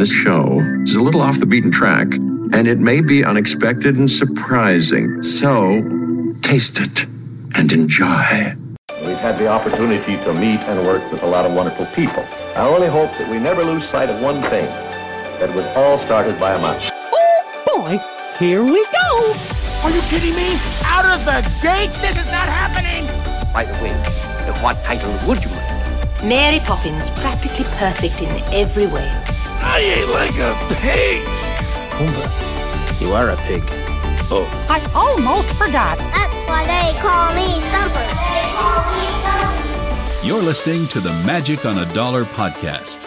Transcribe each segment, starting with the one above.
This show is a little off the beaten track, and it may be unexpected and surprising. So, taste it and enjoy. We've had the opportunity to meet and work with a lot of wonderful people. I only hope that we never lose sight of one thing that was all started by a mouse. Oh boy, here we go. Are you kidding me? Out of the gates? This is not happening! By the way, what title would you like? Mary Poppins, practically perfect in every way. I ate like a pig! Pumbaa, you are a pig. Oh. I almost forgot. That's why they call me Thumper. They call me Thumper. You're listening to the Magic on a Dollar podcast.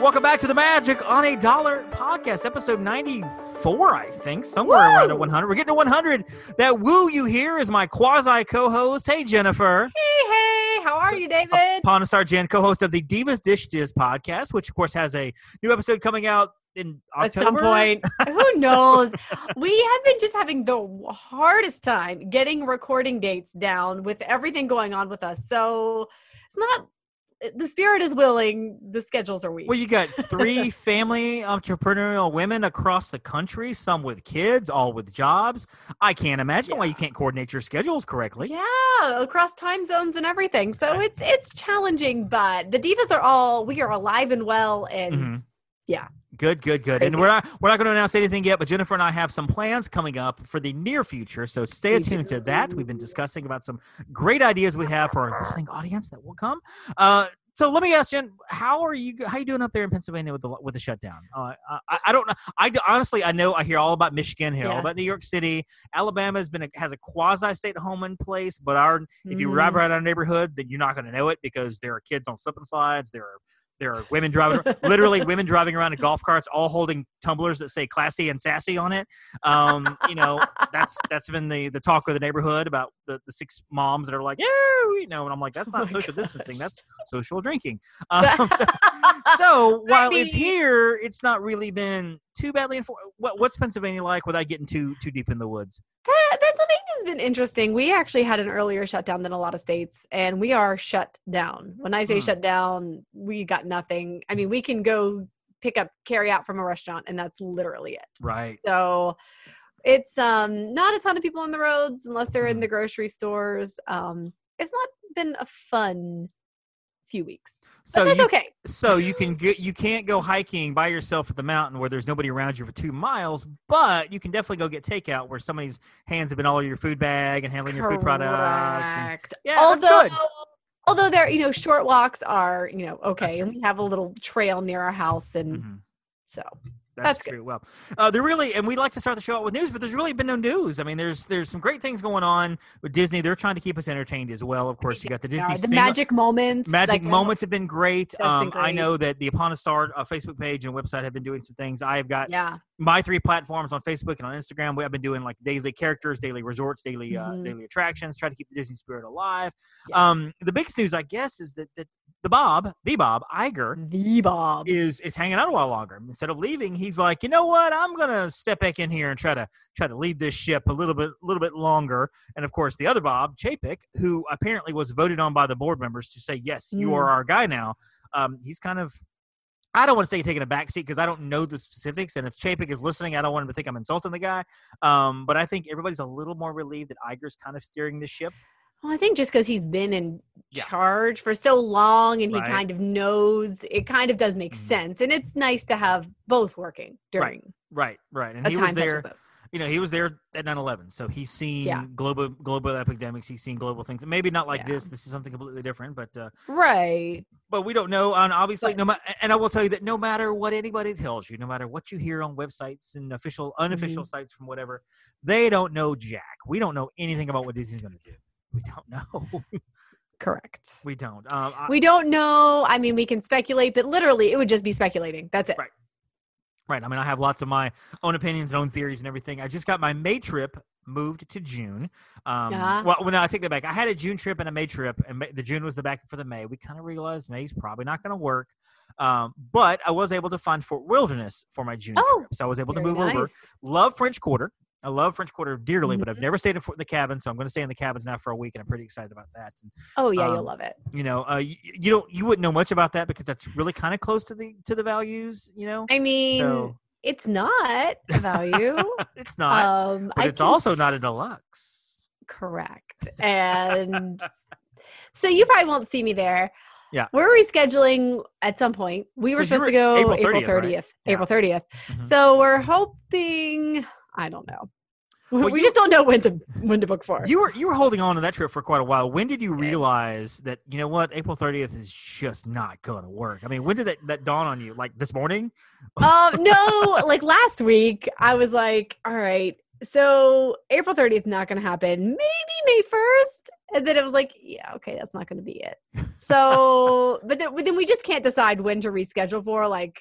Welcome back to the Magic on a Dollar podcast, episode 94, I think, somewhere Woo! around at 100. We're getting to 100. That woo you hear is my quasi co host. Hey, Jennifer. Hey, hey. How are you, David? Star Jenn, co host of the Divas Dish Diz podcast, which, of course, has a new episode coming out in October? At some point. Who knows? we have been just having the hardest time getting recording dates down with everything going on with us. So it's not the spirit is willing the schedules are weak. Well you got three family entrepreneurial women across the country some with kids all with jobs. I can't imagine yeah. why you can't coordinate your schedules correctly. Yeah across time zones and everything. So it's it's challenging but the divas are all we are alive and well and mm-hmm. yeah Good, good, good. Crazy. And we're not we're not going to announce anything yet, but Jennifer and I have some plans coming up for the near future. So stay attuned to that. We've been discussing about some great ideas we have for our listening audience that will come. Uh, so let me ask Jenn, how are you? How are you doing up there in Pennsylvania with the with the shutdown? Uh, I, I, don't know. I honestly, I know I hear all about Michigan, hear yeah. all about New York City. Alabama has been a, has a quasi state home in place, but our if you drive mm-hmm. around our neighborhood, then you're not going to know it because there are kids on slip and slides. There are there are women driving, literally women driving around in golf carts, all holding tumblers that say "classy" and "sassy" on it. Um, you know, that's that's been the the talk of the neighborhood about the, the six moms that are like, yeah, you know, and I'm like, that's not oh social gosh. distancing, that's social drinking. Um, so, so while it's here, it's not really been too badly enforced. What, what's Pennsylvania like without getting too too deep in the woods? Pennsylvania's been interesting. We actually had an earlier shutdown than a lot of states, and we are shut down. When I say hmm. shut down, we got nothing. I mean, we can go pick up carry out from a restaurant, and that's literally it. Right. So it's um not a ton of people on the roads unless they're in hmm. the grocery stores. Um, it's not been a fun few weeks. So but that's you, okay. So you can get you can't go hiking by yourself at the mountain where there's nobody around you for two miles, but you can definitely go get takeout where somebody's hands have been all over your food bag and handling Correct. your food products. And, yeah, although although there you know short walks are you know okay, and we have a little trail near our house, and mm-hmm. so that's, That's true. Well, uh, there really, and we like to start the show out with news, but there's really been no news. I mean, there's there's some great things going on with Disney. They're trying to keep us entertained as well. Of course, you got the Disney. Yeah, the magic moments. Magic like, moments have been great. Um, been great. I know that the Upon a Star uh, Facebook page and website have been doing some things. I have got yeah. my three platforms on Facebook and on Instagram. We have been doing like daily characters, daily resorts, daily uh, mm-hmm. daily attractions, try to keep the Disney spirit alive. Yeah. Um, the biggest news, I guess, is that that the Bob, the Bob Iger, the Bob is is hanging out a while longer. Instead of leaving, he's like, you know what? I'm gonna step back in here and try to try to lead this ship a little bit a little bit longer. And of course, the other Bob Chapek, who apparently was voted on by the board members to say, yes, you mm. are our guy now. Um, he's kind of I don't want to say taking a backseat because I don't know the specifics. And if Chapek is listening, I don't want him to think I'm insulting the guy. Um, but I think everybody's a little more relieved that Iger's kind of steering the ship. Well, I think just because he's been in yeah. charge for so long and right. he kind of knows, it kind of does make mm-hmm. sense. And it's nice to have both working during. Right, right, right. And he was there. You know, he was there at 9/11, so he's seen yeah. global global epidemics. He's seen global things. Maybe not like yeah. this. This is something completely different, but uh, right. But we don't know. And obviously, but, no matter. And I will tell you that no matter what anybody tells you, no matter what you hear on websites and official, unofficial mm-hmm. sites from whatever, they don't know jack. We don't know anything about what Disney's going to do. We don't know. Correct. We don't. Um, I, we don't know. I mean, we can speculate, but literally, it would just be speculating. That's it. Right. Right. I mean, I have lots of my own opinions and own theories and everything. I just got my May trip moved to June. Um, uh-huh. Well, no, I take that back. I had a June trip and a May trip, and May, the June was the back for the May. We kind of realized May's probably not going to work. Um, but I was able to find Fort Wilderness for my June oh, trip, so I was able to move nice. over. Love French Quarter. I love French Quarter dearly, but I've Mhm. never stayed in the cabin, so I'm going to stay in the cabins now for a week, and I'm pretty excited about that. And, Oh yeah, Um, you'll love it. you know, uh, you, you don't you wouldn't know much about that because that's really kind of close to the to the values. You know, I mean, so it's not a value. it's not, um, but I it's also not a deluxe. correct. And so you probably won't see me there. Yeah. We're rescheduling at some point. We were supposed were to go April April 30th, 30th. Yeah. April 30th. Mhm. So we're hoping I don't know. Well, we you- just don't know when to when to book for. You were you were holding on to that trip for quite a while. When did you realize that you know what April 30th is just not going to work? I mean, when did that, that dawn on you? Like this morning? um no, like last week I was like, all right, so April 30th not gonna happen. Maybe May 1st. And then it was like, yeah, okay, that's not gonna be it. So but then, but then we just can't decide when to reschedule for like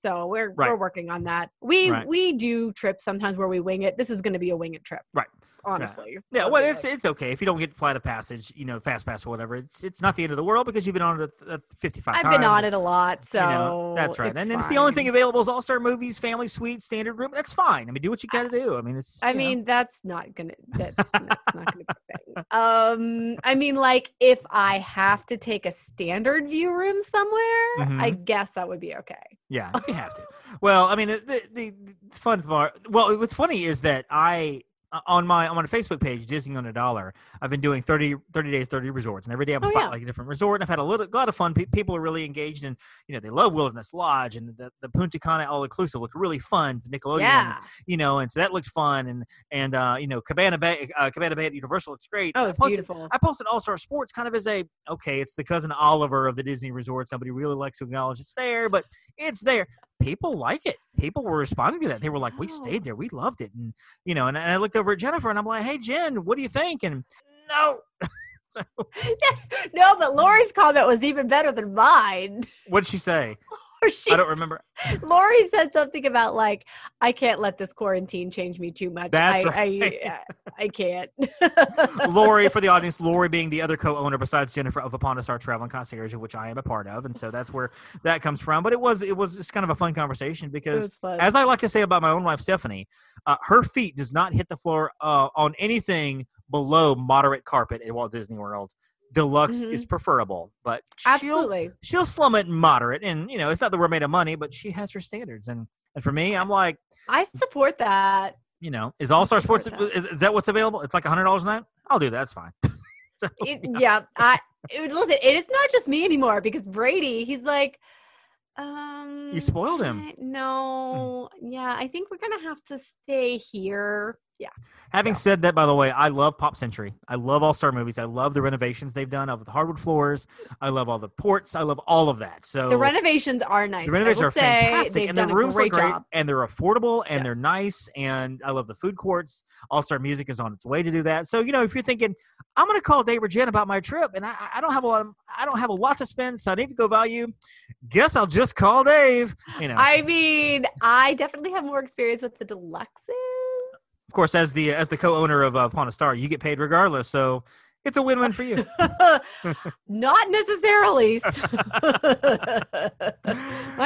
so we're we're working on that. We Right. we do trips sometimes where we wing it. This is gonna be a wing it trip. Right. Honestly. Yeah, well, it's it's okay if you don't get flight of passage, you know, fast pass or whatever. It's it's not the end of the world because you've been on it uh, 55 I've times. been on it a lot, so you know, that's right. And if the only thing available is All Star Movies, Family Suite, Standard Room, that's fine. I mean, do what you got to do. I mean, it's. I you know. mean, that's not gonna. That's, that's not gonna be a thing. Um, I mean, like if I have to take a standard view room somewhere, I Mhm. guess that would be okay. Yeah, you have to. Well, I mean, the, the the fun part. Well, what's funny is that I on my on my Facebook page, Disney on a Dollar, I've been doing 30, 30 days, thirty resorts, and every day I'm Oh, spot yeah. like a different resort. And I've had a little, lot of fun. Pe- people are really engaged, and you know they love Wilderness Lodge and the, the Punta Cana all inclusive looked really fun. Nickelodeon, Yeah. you know, and so that looked fun. And and uh, you know Cabana Bay, uh, Cabana Bay at Universal looks great. Oh, I it's posted- beautiful. I posted All Star Sports kind of as a okay, it's the cousin Oliver of the Disney Resort. Somebody really likes to acknowledge it's there, but it's there. People like it. People were responding to that. They were like, "We stayed there. We loved it." And you know, and, and I looked over at Jennifer and I'm like, "Hey, Jenn, what do you think?" And no, so no, but Lori's comment was even better than mine. What'd she say? I don't remember. Lori said something about like, I can't let this quarantine change me too much. That's I, right. I, I can't. Lori, for the audience, Lori being the other co-owner besides Jennifer of Upon a Star Travel and Concierge, which I am a part of, and so that's where that comes from. But it was it was just kind of a fun conversation because as I like to say about my own wife, Stephanie, uh, her feet does not hit the floor uh, on anything below moderate carpet at Walt Disney World. Deluxe Mhm. is preferable, but she'll Absolutely. she'll slum it moderate, and you know it's not that we're made of money, but she has her standards, and and for me, I'm like, I support that. you know, is All Star Sports is, is that what's available? It's like a hundred dollars a night. I'll do that. That's fine. so, It, yeah, I it, listen. It is not just me anymore because Brady, he's like, um, You spoiled him. I- No, yeah, I think we're gonna have to stay here. Yeah. Having So. said that, by the way, I love Pop Century. I love All Star movies. I love the renovations they've done of the hardwood floors. I love all the ports. I love all of that. So The renovations are nice. The renovations are fantastic, and the rooms great are great, job. and they're affordable, and they're nice, and I love the food courts. All Star Music is on its way to do that. So you know, if you're thinking, I'm going to call Dave or Jenn about my trip, and I, I don't have a lot, of, I don't have a lot to spend, so I need to go value. Guess I'll just call Dave. You know, I mean, I definitely have more experience with the deluxes. Of course, as the as the co-owner of uh, a Star, you get paid regardless. So it's a win-win for you. Not necessarily. I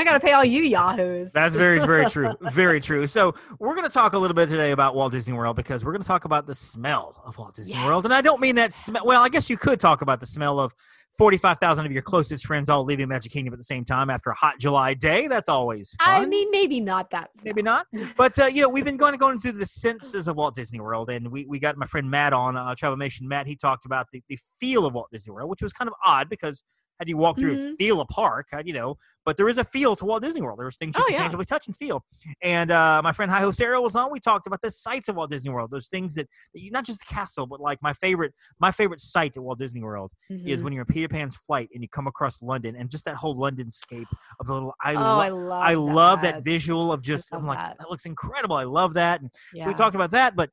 got to pay all you yahoos. That's very, very true. Very true. So we're going to talk a little bit today about Walt Disney World because we're going to talk about the smell of Walt Disney World, and I don't mean that smell. Well, I guess you could talk about the smell of forty-five thousand of your closest friends all leaving Magic Kingdom at the same time after a hot July day. That's always fun. I mean, maybe not that. Maybe not, but uh, you know we've been going going through the senses of Walt Disney World, and we, we got my friend Matt on uh, Travel Nation. Matt he talked about the, the feel of Walt Disney World, which was kind of odd because how do you walk through Mhm. feel a park? You know, but there is a feel to Walt Disney World. There's things you Oh, can yeah. tangibly touch and feel. And uh, my friend Hi Sarah was on. We talked about the sights of Walt Disney World. Those things that, not just the castle, but like my favorite my favorite site at Walt Disney World is Mhm. when you're in Peter Pan's flight and you come across London and just that whole London scape of the little I oh, love I love. I love that that visual of just I'm like that. that looks incredible. I love that. And Yeah. so we talked about that, but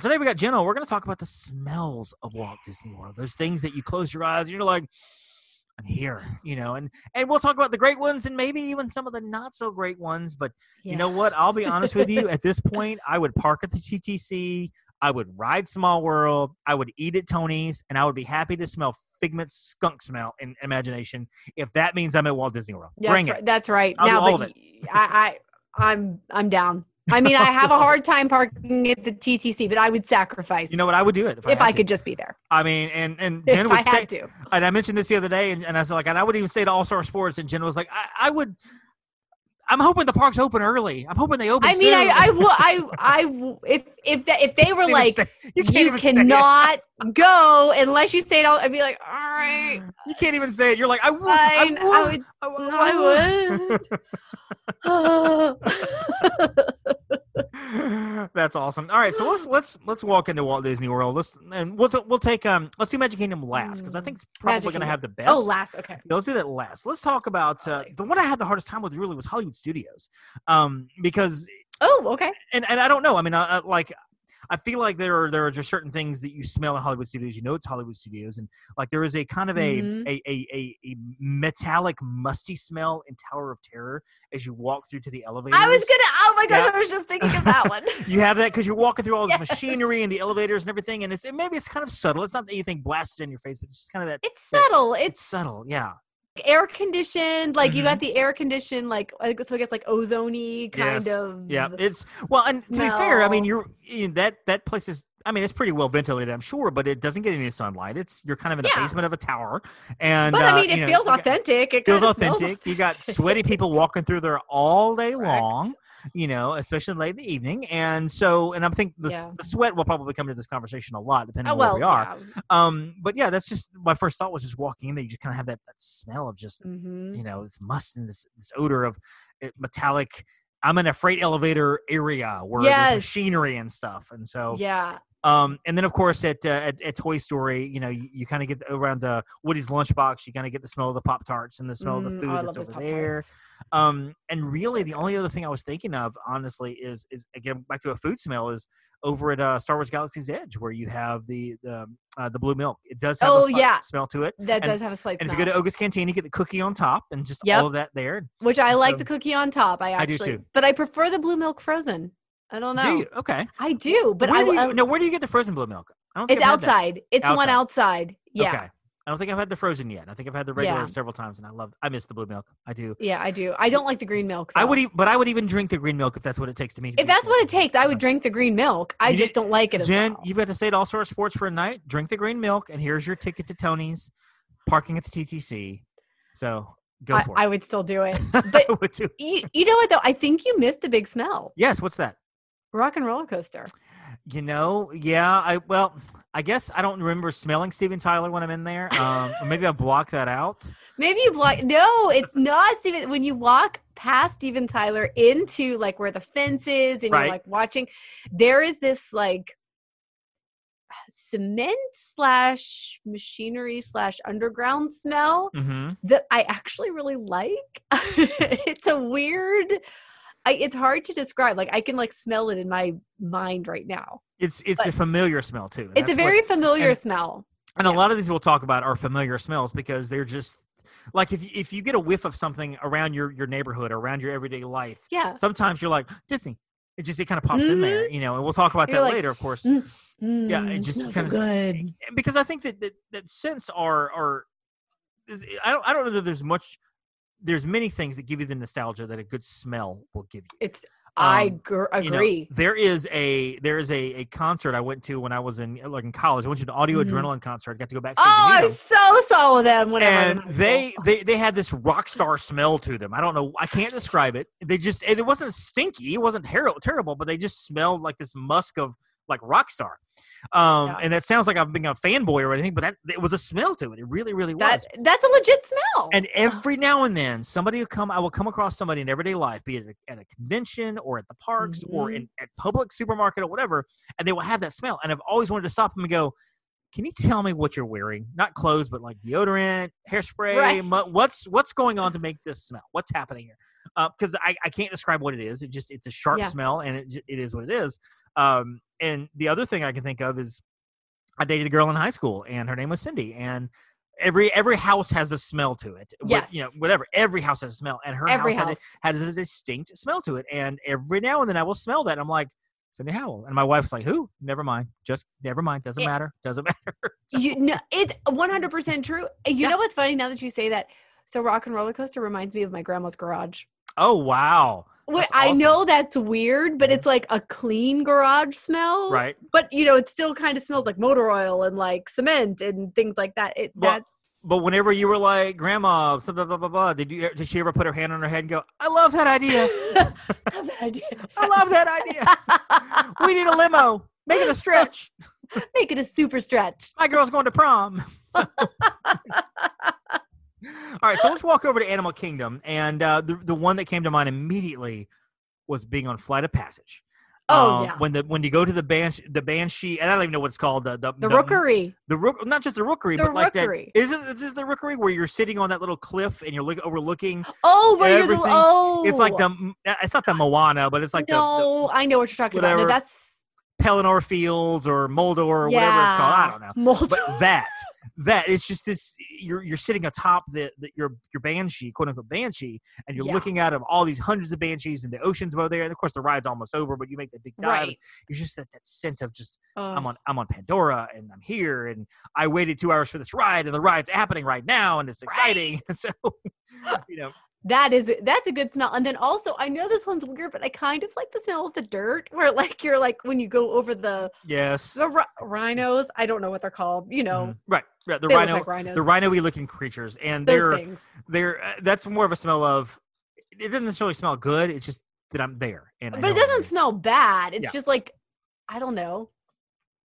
today we got Jenna. We're going to talk about the smells of Walt Disney World. Those things that you close your eyes and you're like, I'm here, you know, and and we'll talk about the great ones and maybe even some of the not so great ones. But you know what? I'll be honest with you. At this point, I would park at the TTC. I would ride Small World. I would eat at Tony's, and I would be happy to smell Figment's skunk smell in imagination if that means I'm at Walt Disney World. Yeah, Bring that's it. right. That's right. I'll now, but I, I, I'm, I'm down. I mean, I have a hard time parking at the TTC, but I would sacrifice. You know what? I would do it if, if I, I, could just be there. I mean, and and If would I say, had to. and I mentioned this the other day, and, and I said like, and I would even say to All Star Sports, and Jenn was like, I, I would. I'm hoping the parks open early. I'm hoping they open. I mean, I, soon." I, w- I, I, if, if, that, if they were like, say- you you, can't even say it. cannot go unless you say it all, I'd be like, all right, You can't even say it. You're like, I would. I would. I would, I would. I would. That's awesome. All right, so let's let's let's walk into Walt Disney World. Let's and we'll we'll take um let's do Magic Kingdom last because I think it's probably going to have the best. oh, last, okay. Yeah, let's do that last. Let's talk about uh, the one I had the hardest time with. Really, was Hollywood Studios, um, because Oh, okay. and and I don't know. I mean, I, I, like I feel like there are there are just certain things that you smell in Hollywood Studios. You know, it's Hollywood Studios, and like there is a kind of a Mhm. a, a, a a metallic musty smell in Tower of Terror as you walk through to the elevator. I was gonna. Oh my gosh, Yeah. I was just thinking of that one. You have that because you're walking through all this Yes. machinery and the elevators and everything, and it's and maybe it's kind of subtle. It's not anything blasted in your face, but it's just kind of that. It's subtle. It's It's subtle, yeah. Air conditioned. Like you Mhm. got the air conditioned, like so I guess like ozony kind Yes. of. Yeah, it's well, and to be fair, I mean, you're you know, that that place is. I mean, it's pretty well ventilated, I'm sure, but it doesn't get any sunlight. It's you're kind of in the Yeah. basement of a tower, and But uh, I mean, it you know, feels authentic. It Feels authentic. You got sweaty people walking through there all day Correct. long. You know, especially late in the evening, and so, and I'm think the, Yeah. the sweat will probably come into this conversation a lot, depending Oh on where well, we are. yeah. Um, but yeah, that's just my first thought was just walking in there. You just kind of have that, that smell of just Mhm. you know this must and this this odor of uh, metallic. I'm in a freight elevator area where Yes. there's machinery and stuff, and so Yeah. Um, and then of course at uh, at, at Toy Story, you know, you, you kind of get the, around uh, Woody's lunchbox. You kind of get the smell of the Pop Tarts and the smell of the Mm, food oh, that's over there. Um, and really, the only other thing I was thinking of, honestly, is is again back to a food smell is over at uh, Star Wars Galaxy's Edge where you have the the uh, the blue milk. It does have Oh, a slight yeah. smell to it. That And- does have a slight And smell. if you go to Oga's Canteen, you get the cookie on top and just Yep. all of that there. which I like so- the cookie on top. I I do actually, too. but I prefer the blue milk frozen. I don't know. Do you? Okay. I do, but where I, do you, no, where do you get the frozen blue milk? I don't think it's I've outside. It's the one outside. Yeah. Okay. I don't think I've had the frozen yet. I think I've had the regular Yeah. several times, and I love. I miss the blue milk. I do. Yeah, I do. I don't like the green milk. I would, e- but I would even drink the green milk if that's what it takes to me. to If that's what it takes, I would drink the green milk. I You just need- don't like it as Jenn, well. you've got to say it all of sports for a night. Drink the green milk, and here's your ticket to Tony's, parking at the TTC. So go I, for it. I would still do it. But you, you know what though? I think you missed a big smell. Yes. What's that? Rock 'n' Roller Coaster. You know, yeah. I well, I guess I don't remember smelling Steven Tyler when I'm in there. Um, maybe I block that out. Maybe you block. No, it's not Steven. When you walk past Steven Tyler into like where the fence is and Right. you're like watching, there is this like cement slash machinery slash underground smell Mm-hmm. that I actually really like. it's a weird. I, it's hard to describe. Like I can like smell it in my mind right now. It's it's a familiar smell too. It's a that's what- very familiar and- smell. And a lot of these we'll talk about are familiar smells because they're just like if you, if you get a whiff of something around your your neighborhood or around your everyday life, Yeah. sometimes you're like Disney. It just it kind of pops in there, you know. And we'll talk about You're that like, later, of course. Mm, Yeah, mm, it just smells kinda- good. because I think that that, that scents are are I don't I don't know that there's much there's many things that give you the nostalgia that a good smell will give you. It's. I Um, gr- you know, agree. there is a there is a, a concert I went to when I was in like in college. I went to an audio Mhm. adrenaline concert. I got to go back. Oh, I so saw them whenever. And they, they they had this rock star smell to them. I don't know. I can't describe it. They just and it wasn't stinky. It wasn't terrible, terrible, but they just smelled like this musk of like rock star. Um, Yeah. and that sounds like I'm being a fanboy or anything, but that it was a smell to it. It really, really that was. that's a legit smell. And every now and then, somebody will come. I will come across somebody in everyday life, be it at a, at a convention or at the parks or Mhm. in at public supermarket or whatever, and they will have that smell. And I've always wanted to stop them and go, "Can you tell me what you're wearing? Not clothes, but like deodorant, hairspray. Right. mu- what's what's going on to make this smell? What's happening here? Because I, I can't describe what it is. It just it's a sharp Yeah. smell, and it it is what it is. Um, and the other thing I can think of is I dated a girl in high school, and her name was Cindy, and every every house has a smell to it. What- Yes. you know, whatever. Every house has a smell, and her Every house, house. Had, a, had a distinct smell to it. And every now and then, I will smell that. And I'm like, Cindy Howell, and my wife's like, "Who? Never mind. Just never mind. Doesn't It- matter. Doesn't matter." you know, it's one hundred percent true. You Yeah. know what's funny now that you say that? So Rock 'n' Roller Coaster reminds me of my grandma's garage. oh wow! Wait, That's I know that's weird, but it's like a clean garage smell. Right. But you know, it still kind of smells like motor oil and like cement and things like that. It Well, that's But whenever you were like, Grandma, blah, blah, blah, blah, blah, did you did she ever put her hand on her head and go, I love that idea. love that idea. I love that idea. we need a limo. Make it a stretch. Make it a super stretch. My girl's going to prom. All right, so let's walk over to Animal Kingdom, and uh, the the one that came to mind immediately was being on Flight of Passage. Oh, Um, yeah. when the when you go to the banshee, the banshee, and I don't even know what it's called. The the, The rookery. the rook, not just the rookery, The but like that. rookery. Is it is this the rookery where you're sitting on that little cliff and you're look, overlooking? Oh, where you're the oh It's like the it's not the Moana, but it's like the, no, I know what you're talking about. No, that's the Pelennor Fields or Moldor or whatever it's called. I don't know. Moldor. but that that it's just this you're you're sitting atop the, the your your banshee quote unquote banshee and you're Yeah. looking out of all these hundreds of banshees and the ocean's above there and of course the ride's almost over but you make that big dive Right. you're just that, that scent of just Uh, i'm on i'm on pandora and i'm here and i waited two hours for this ride and the ride's happening right now and it's exciting and so you know that is that's a good smell. And then also, I know this one's weird, but I kind of like the smell of the dirt, where like you're like when you go over the yes the ri- rhinos. I don't know what they're called. You know, Mhm. right right the rhino like rhinos. the rhino-y looking creatures and Those they're things. they're uh, that's more of a smell of it doesn't necessarily smell good it's just that i'm there and but it doesn't smell bad. It's Yeah. just like I don't know.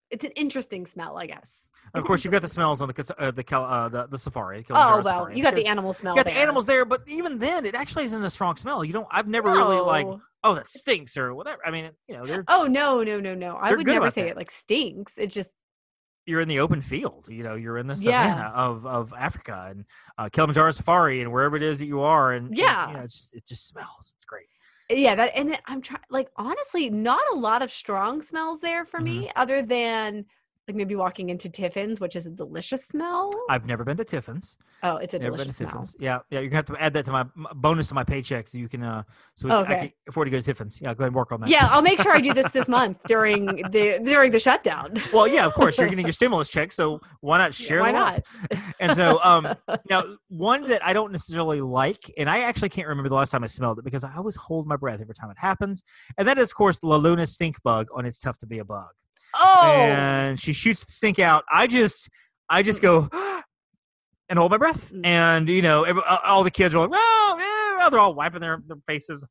It's an interesting smell, I guess. Of course, you've got the smells on the uh, the uh, the, the safari. Oh well, safari. you got the animal smell. You got the animals there, but even then, it actually isn't a strong smell. You don't. I've never really like, oh, that stinks or whatever. I mean, you know, they're Oh no, no, no, no! I would never say that. it like stinks. It just you're in the open field. You know, you're in the Yeah. savannah of of Africa and uh, Kilimanjaro safari and wherever it is that you are, and and, Yeah. you know, it just it just smells. It's great. yeah. That and I'm trying. Like honestly, not a lot of strong smells there for me, Mm-hmm. other than like maybe walking into Tiffin's, which is a delicious smell. I've never been to Tiffin's. oh, it's a Never delicious smell. Tiffin's. Yeah, yeah. You're gonna have to add that to my bonus to my paycheck, so you can uh, so I Okay. can afford to go to Tiffin's. Yeah, go ahead and work on that. Yeah, I'll make sure I do this this month during the during the shutdown. Well, yeah, of course, you're getting your stimulus check, so why not share Why not? And so, um, now one that I don't necessarily like, and I actually can't remember the last time I smelled it because I always hold my breath every time it happens, and that is, of course, La Luna stink bug on It's Tough to Be a Bug. Oh, And she shoots the stink out. I just, I just go and hold my breath, Mm. and you know, every, all the kids are like, "Oh, yeah," they're all wiping their, their faces,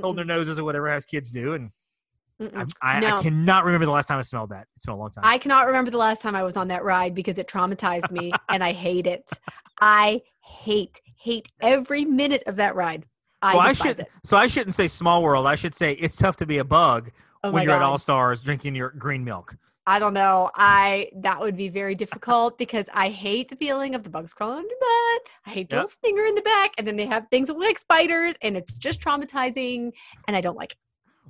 holding their noses, or whatever as kids do, and. I, I, No. I cannot remember the last time I smelled that. It's been a long time. I cannot remember the last time I was on that ride because it traumatized me and I hate it. I hate, hate every minute of that ride. I well, I should. it. So I shouldn't say small world. I should say it's tough to be a bug Oh when you're at All Stars drinking your green milk. I don't know. I that would be very difficult because I hate the feeling of the bugs crawling on your butt. I hate the Yep. little stinger in the back, and then they have things that look like spiders, and it's just traumatizing, and I don't like it.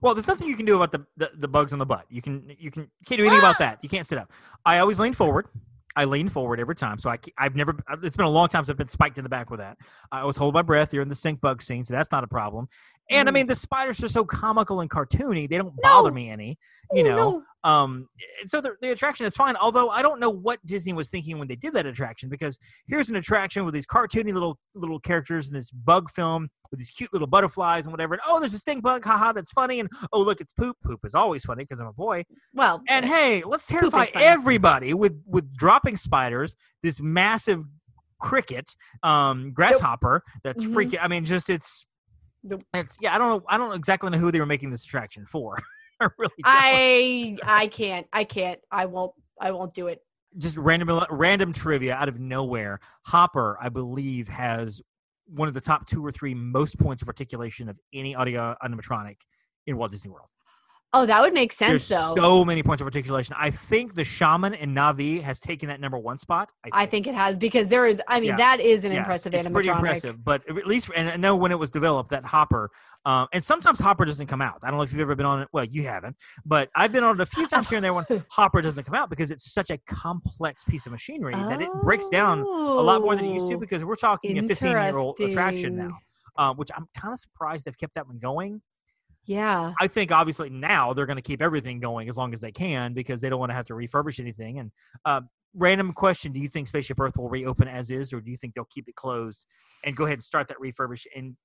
Well, there's nothing you can do about the, the, the bugs on the butt. You can you can can't do anything about that. You can't sit up. I always lean forward. I lean forward every time. So I, I've never. It's been a long time since I've been spiked in the back with that. I always hold my breath during the sink bug scene, so that's not a problem. And I Mm. mean, the spiders are so comical and cartoony; they don't bother me any. You Oh, know. no. Um, and so the, the attraction is fine. Although I don't know what Disney was thinking when they did that attraction, because here's an attraction with these cartoony little little characters in this bug film with these cute little butterflies and whatever. And oh, there's a stink bug, haha, that's funny. And oh, look, it's poop. Poop is always funny because I'm a boy. Well, And hey, let's terrify everybody with with dropping spiders. This massive cricket, um, grasshopper that's Mhm. freaking. I mean, just it's. Nope. It's yeah. I don't know. I don't exactly know who they were making this attraction for. I really don't. I I can't. I can't. I won't. I won't do it. just random random trivia out of nowhere. Hopper, I believe, has one of the top two or three most points of articulation of any audio animatronic in Walt Disney World. Oh, that would make sense There's though. so many points of articulation. I think the shaman in Na'vi has taken that number one spot. I think it has because there is. I mean, Yeah. that is an Yes, impressive it's animatronic. pretty impressive. But at least, and I know when it was developed, that Hopper, um, and sometimes Hopper doesn't come out. I don't know if you've ever been on it. Well, you haven't, but I've been on it a few times here and there when Hopper doesn't come out because it's such a complex piece of machinery that it breaks down a lot more than it used to Oh, because we're talking a 15 year old attraction now, uh, which I'm kind of surprised they've kept that one going. Yeah. I think obviously now they're going to keep everything going as long as they can because they don't want to have to refurbish anything. And uh, random question: Do you think Spaceship Earth will reopen as is, or do you think they'll keep it closed and go ahead and start that refurbish? And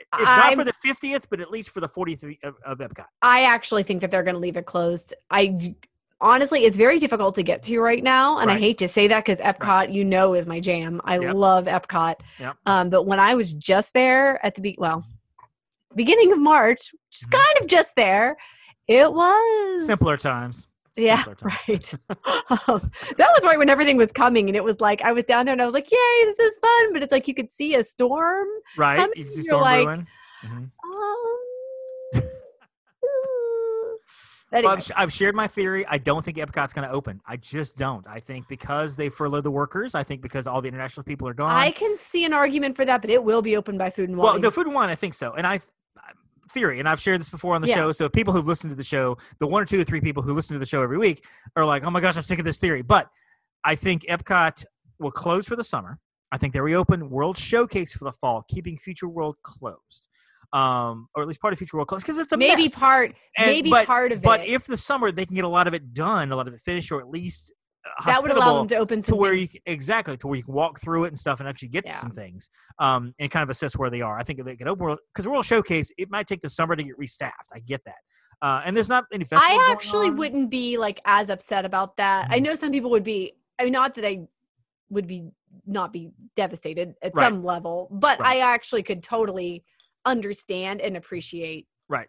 if not I'm- for the fiftieth, but at least for the forty-three of, of Epcot. I actually think that they're going to leave it closed. I honestly, it's very difficult to get to right now, and I hate to say that because Epcot, you know, is my jam. I Yep. love Epcot. Yep. Um, but when I was just there at the be- well, beginning of March, just Mm-hmm. kind of just there, it was Simpler times. Yeah, right. um, that was right when everything was coming, and it was like I was down there, and I was like, "Yay, this is fun!" But it's like you could see a storm. Right. coming, You see Storm like, Brewing. Mhm. Um, Well, anyway, I've, sh- I've shared my theory. I don't think Epcot's going to open. I just don't. I think because they furloughed the workers. I think because all the international people are gone. I can see an argument for that, but it will be open by Food and Wine. Well, the food and wine, I think so. And I theory, and I've shared this before on the Yeah. show. So people who've listened to the show, the one or two or three people who listen to the show every week, are like, "Oh my gosh, I'm sick of this theory." But I think Epcot will close for the summer. I think they reopen World Showcase for the fall, keeping Future World closed, um, or at least part of Future World closed because it's a maybe mess. part, And- maybe but- part of But it. But if the summer they can get a lot of it done, a lot of it finished, or at least that would allow them to open to where things. you exactly to where you can walk through it and stuff and actually get Yeah. to some things um, and kind of assess where they are. I think they could open because the World Showcase it might take the summer to get restaffed. I get that, uh, and there's not any festivals. I actually wouldn't be like as upset about that. I Mhm. know some people would be. I mean, not that I would be not be devastated at Right. some level, but Right. I actually could totally understand and appreciate right,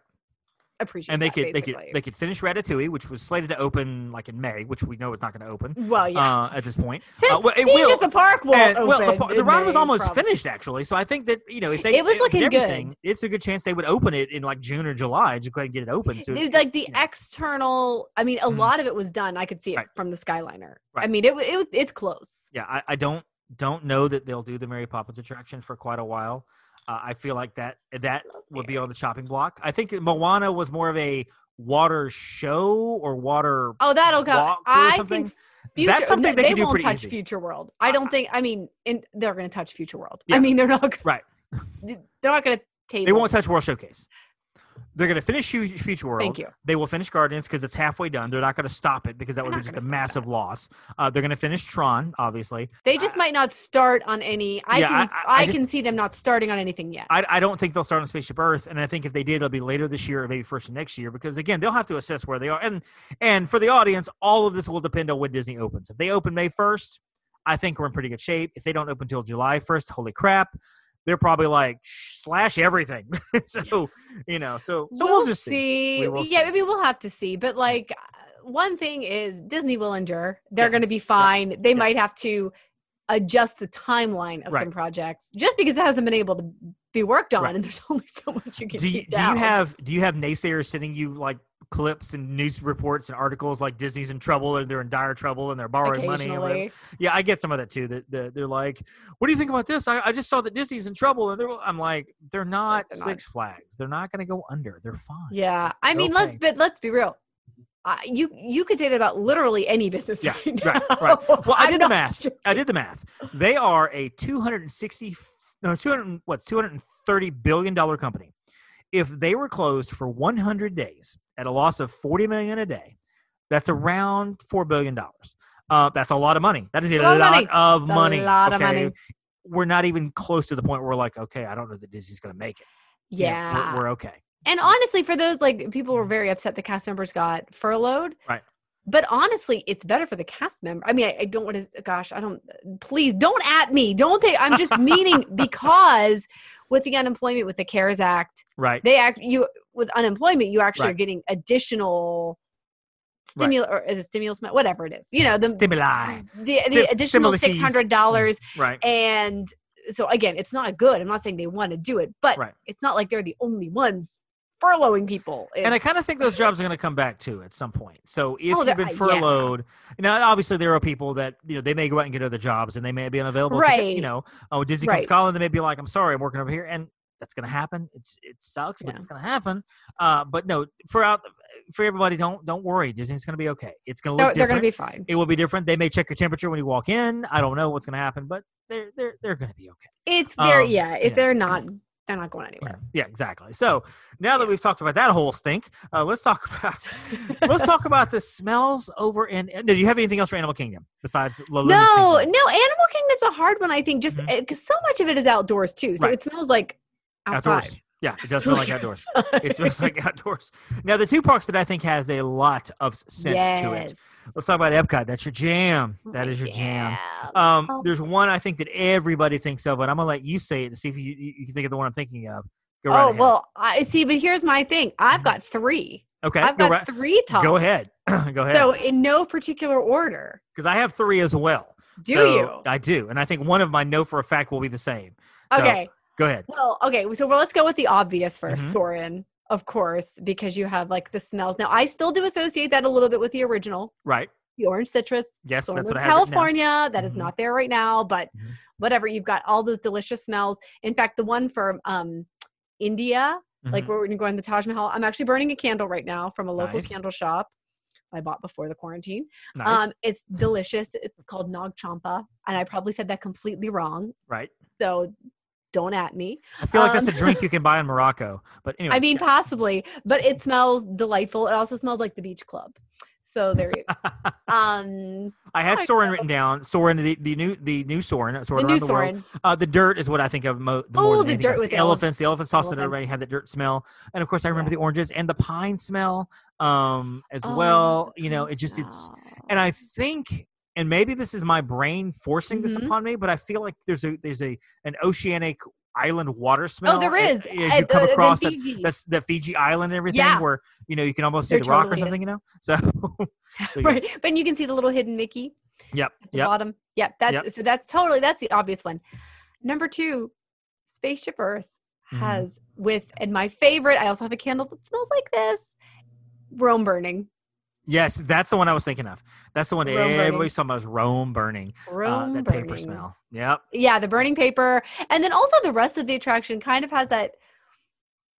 appreciate. and they that, could they could they could finish Ratatouille, which was slated to open like in May, which we know is not going to open well, yeah. uh, at this point. Since, uh, well, it will. the park won't And, open, well, the, the ride was almost probably. finished actually, so I think that you know if they It was if looking good. It's a good chance they would open it in like June or July. Just go ahead and get it open. So It's like the you know. external. I mean, a Mhm. lot of it was done. I could see it Right. from the Skyliner. Right. I mean, it it was it's close. yeah, I, I don't don't know that they'll do the Mary Poppins attraction for quite a while. Uh, I feel like that that would be on the chopping block. I think Moana was more of a water show or water. Oh, that'll go. walk through or I think future. That's something they, they do won't touch easy. Future World. I don't think. I mean, in, they're going to touch Future World. Yeah. I mean, they're not. gonna- Right. They're not going to table. They won't touch World Showcase. They're going to finish Future World. Thank you. They will finish Guardians because it's halfway done. They're not going to stop it because that would be just a massive loss. Uh, they're going to finish Tron, obviously. They just might not start on any. I Yeah, can. I- I, I- just- can see them not starting on anything yet. I, I don't think they'll start on Spaceship Earth, and I think if they did, it'll be later this year or maybe first of next year because again, they'll have to assess where they are. And and for the audience, all of this will depend on when Disney opens. If they open May first, I think we're in pretty good shape. If they don't open until July first, holy crap, they're probably like slash everything. so you know, so so we'll, just see. We will yeah, see. I mean, we'll have to see. But like, one thing is Disney will endure. They're going to Yes. be Yeah. fine. They Yeah. might have to adjust the timeline of Right. some projects just because it hasn't been able to be worked on, Right. and there's only so much you can Do you, do you have do you have naysayers sending you like clips and news reports and articles like Disney's in trouble or they're in dire trouble and they're borrowing money or whatever? occasionally? Yeah, I get some of that too. That, that they're like, "What do you think about this?" I, I just saw that Disney's in trouble, and they're, I'm like, "They're not they're not. Six Flags. They're not going to go under. They're fine." Yeah, I mean, let's but let's be real. Uh, you you could say that about literally any business. Yeah, right, now. right. Well, I I'm did the math. I did the math. They are a 260 no 200 what 230 billion dollar company. If they were closed for 100 days at a loss of 40 million a day, that's around 4 billion dollars. Uh, that's a lot of money. That is a, a lot money. of It's a money. lot of money. We're not even close to the point where we're like, okay, I don't know that Disney's going to make it. You know, Yeah, we're, we're okay. And honestly, for those like people were very upset the cast members got furloughed. Right. But honestly, it's better for the cast member. I mean, I, I don't want to. Gosh, I don't. Please don't at me. Don't take. I'm just meaning because with the unemployment with the CARES Act, Right. they act you with unemployment. You actually Right. are getting additional Right. stimulus or is it stimulus? money? Whatever it is. You know the Stimuli. the, Sti- the additional six hundred dollars Right. and so again, it's not good. I'm not saying they want to do it, but Right. it's not like they're the only ones furloughing people. and I kind of think those jobs are going to come back too at some point. So if Oh, you've been uh, yeah. furloughed, now obviously there are people that you know they may go out and get other jobs and they may be unavailable. get- Right. you know, oh Disney comes calling, they may be like, "I'm sorry, I'm working over here," and that's going to happen. It's it sucks, but Yeah. it's going to happen. Uh, but no, for out for everybody, don't don't worry. Disney's going to be okay. It's going to look they're going to be fine. it will be different. They may check your temperature when you walk in. I don't know what's going to happen, but they're they're they're going to be okay. It's very um, yeah. If they're not they're not going anywhere. Yeah, exactly. So now that we've talked about that whole stink, uh, let's talk about let's talk about the smells over in. No, do you have anything else for Animal Kingdom besides? No, no, Animal Kingdom's a hard one. I think just because so much of it is outdoors too, so Right. it smells like outside. outdoors. Yeah, it does smell like outdoors. It smells like outdoors. Now, the two parks that I think has a lot of scent to it. Yes. Let's talk about Epcot. That's your jam. That is your jam. Um, there's one I think that everybody thinks of, but I'm gonna let you say it to see if you you, can think of the one I'm thinking of. Go right oh ahead. well, I see. But here's my thing. I've got three. okay, I've go got right. three tops. Go ahead. go ahead. So in no particular order. because I have three as well. Do So, you? I do, and I think one of my know for a fact will be the same. So, Okay. Go ahead. Well, okay. So well, let's go with the obvious 1st Mhm. Soarin', of course, because you have like the smells. Now, I still do associate that a little bit with the original, Right. the orange citrus. Yes, Soarin' that's what I have. written down. California. That is Mhm. not there right now, but Mhm. whatever. You've got all those delicious smells. In fact, the one from um, India, like Mhm. where we're going to the Taj Mahal. I'm actually burning a candle right now from a local Nice. candle shop. I bought before the quarantine. Nice. Um, it's delicious. It's called Nag Champa, and I probably said that completely wrong. right. So don't at me. I feel like that's a um, drink you can buy in Morocco. But anyway, I mean, possibly, but it smells delightful. It also smells like the beach club. So there you go. Um, I had I Soarin' know. written down. Soarin', the, the new the new Soarin', Soarin' the new the world. Soarin'. Uh, the dirt is what I think of mo- the Oh, the dirt else. with the elephants. The elephants it elephants. everybody had that dirt smell, and of course I remember Yeah. the oranges and the pine smell um, as Oh, well. You know, it just it's and I think, and maybe this is my brain forcing this Mhm. upon me, but I feel like there's a there's a an oceanic island water smell. Oh, there is. a- is. as you come across that, that's the Fiji island and everything, Yeah. where you know you can almost see There the rock or something. is. You know, so, so yeah. right, but you can see the little hidden Mickey yep, at the yep. bottom. Yep, that's Yep. so that's totally that's the obvious one. Number two, Spaceship Earth Mhm. has with and my favorite. I also have a candle that smells like this. Rome burning. Yes, that's the one I was thinking of. That's the one Rome burning. everybody's talking about is Rome burning. Uh, that burning. paper smell. Yep. Yeah, the burning paper, and then also the rest of the attraction kind of has that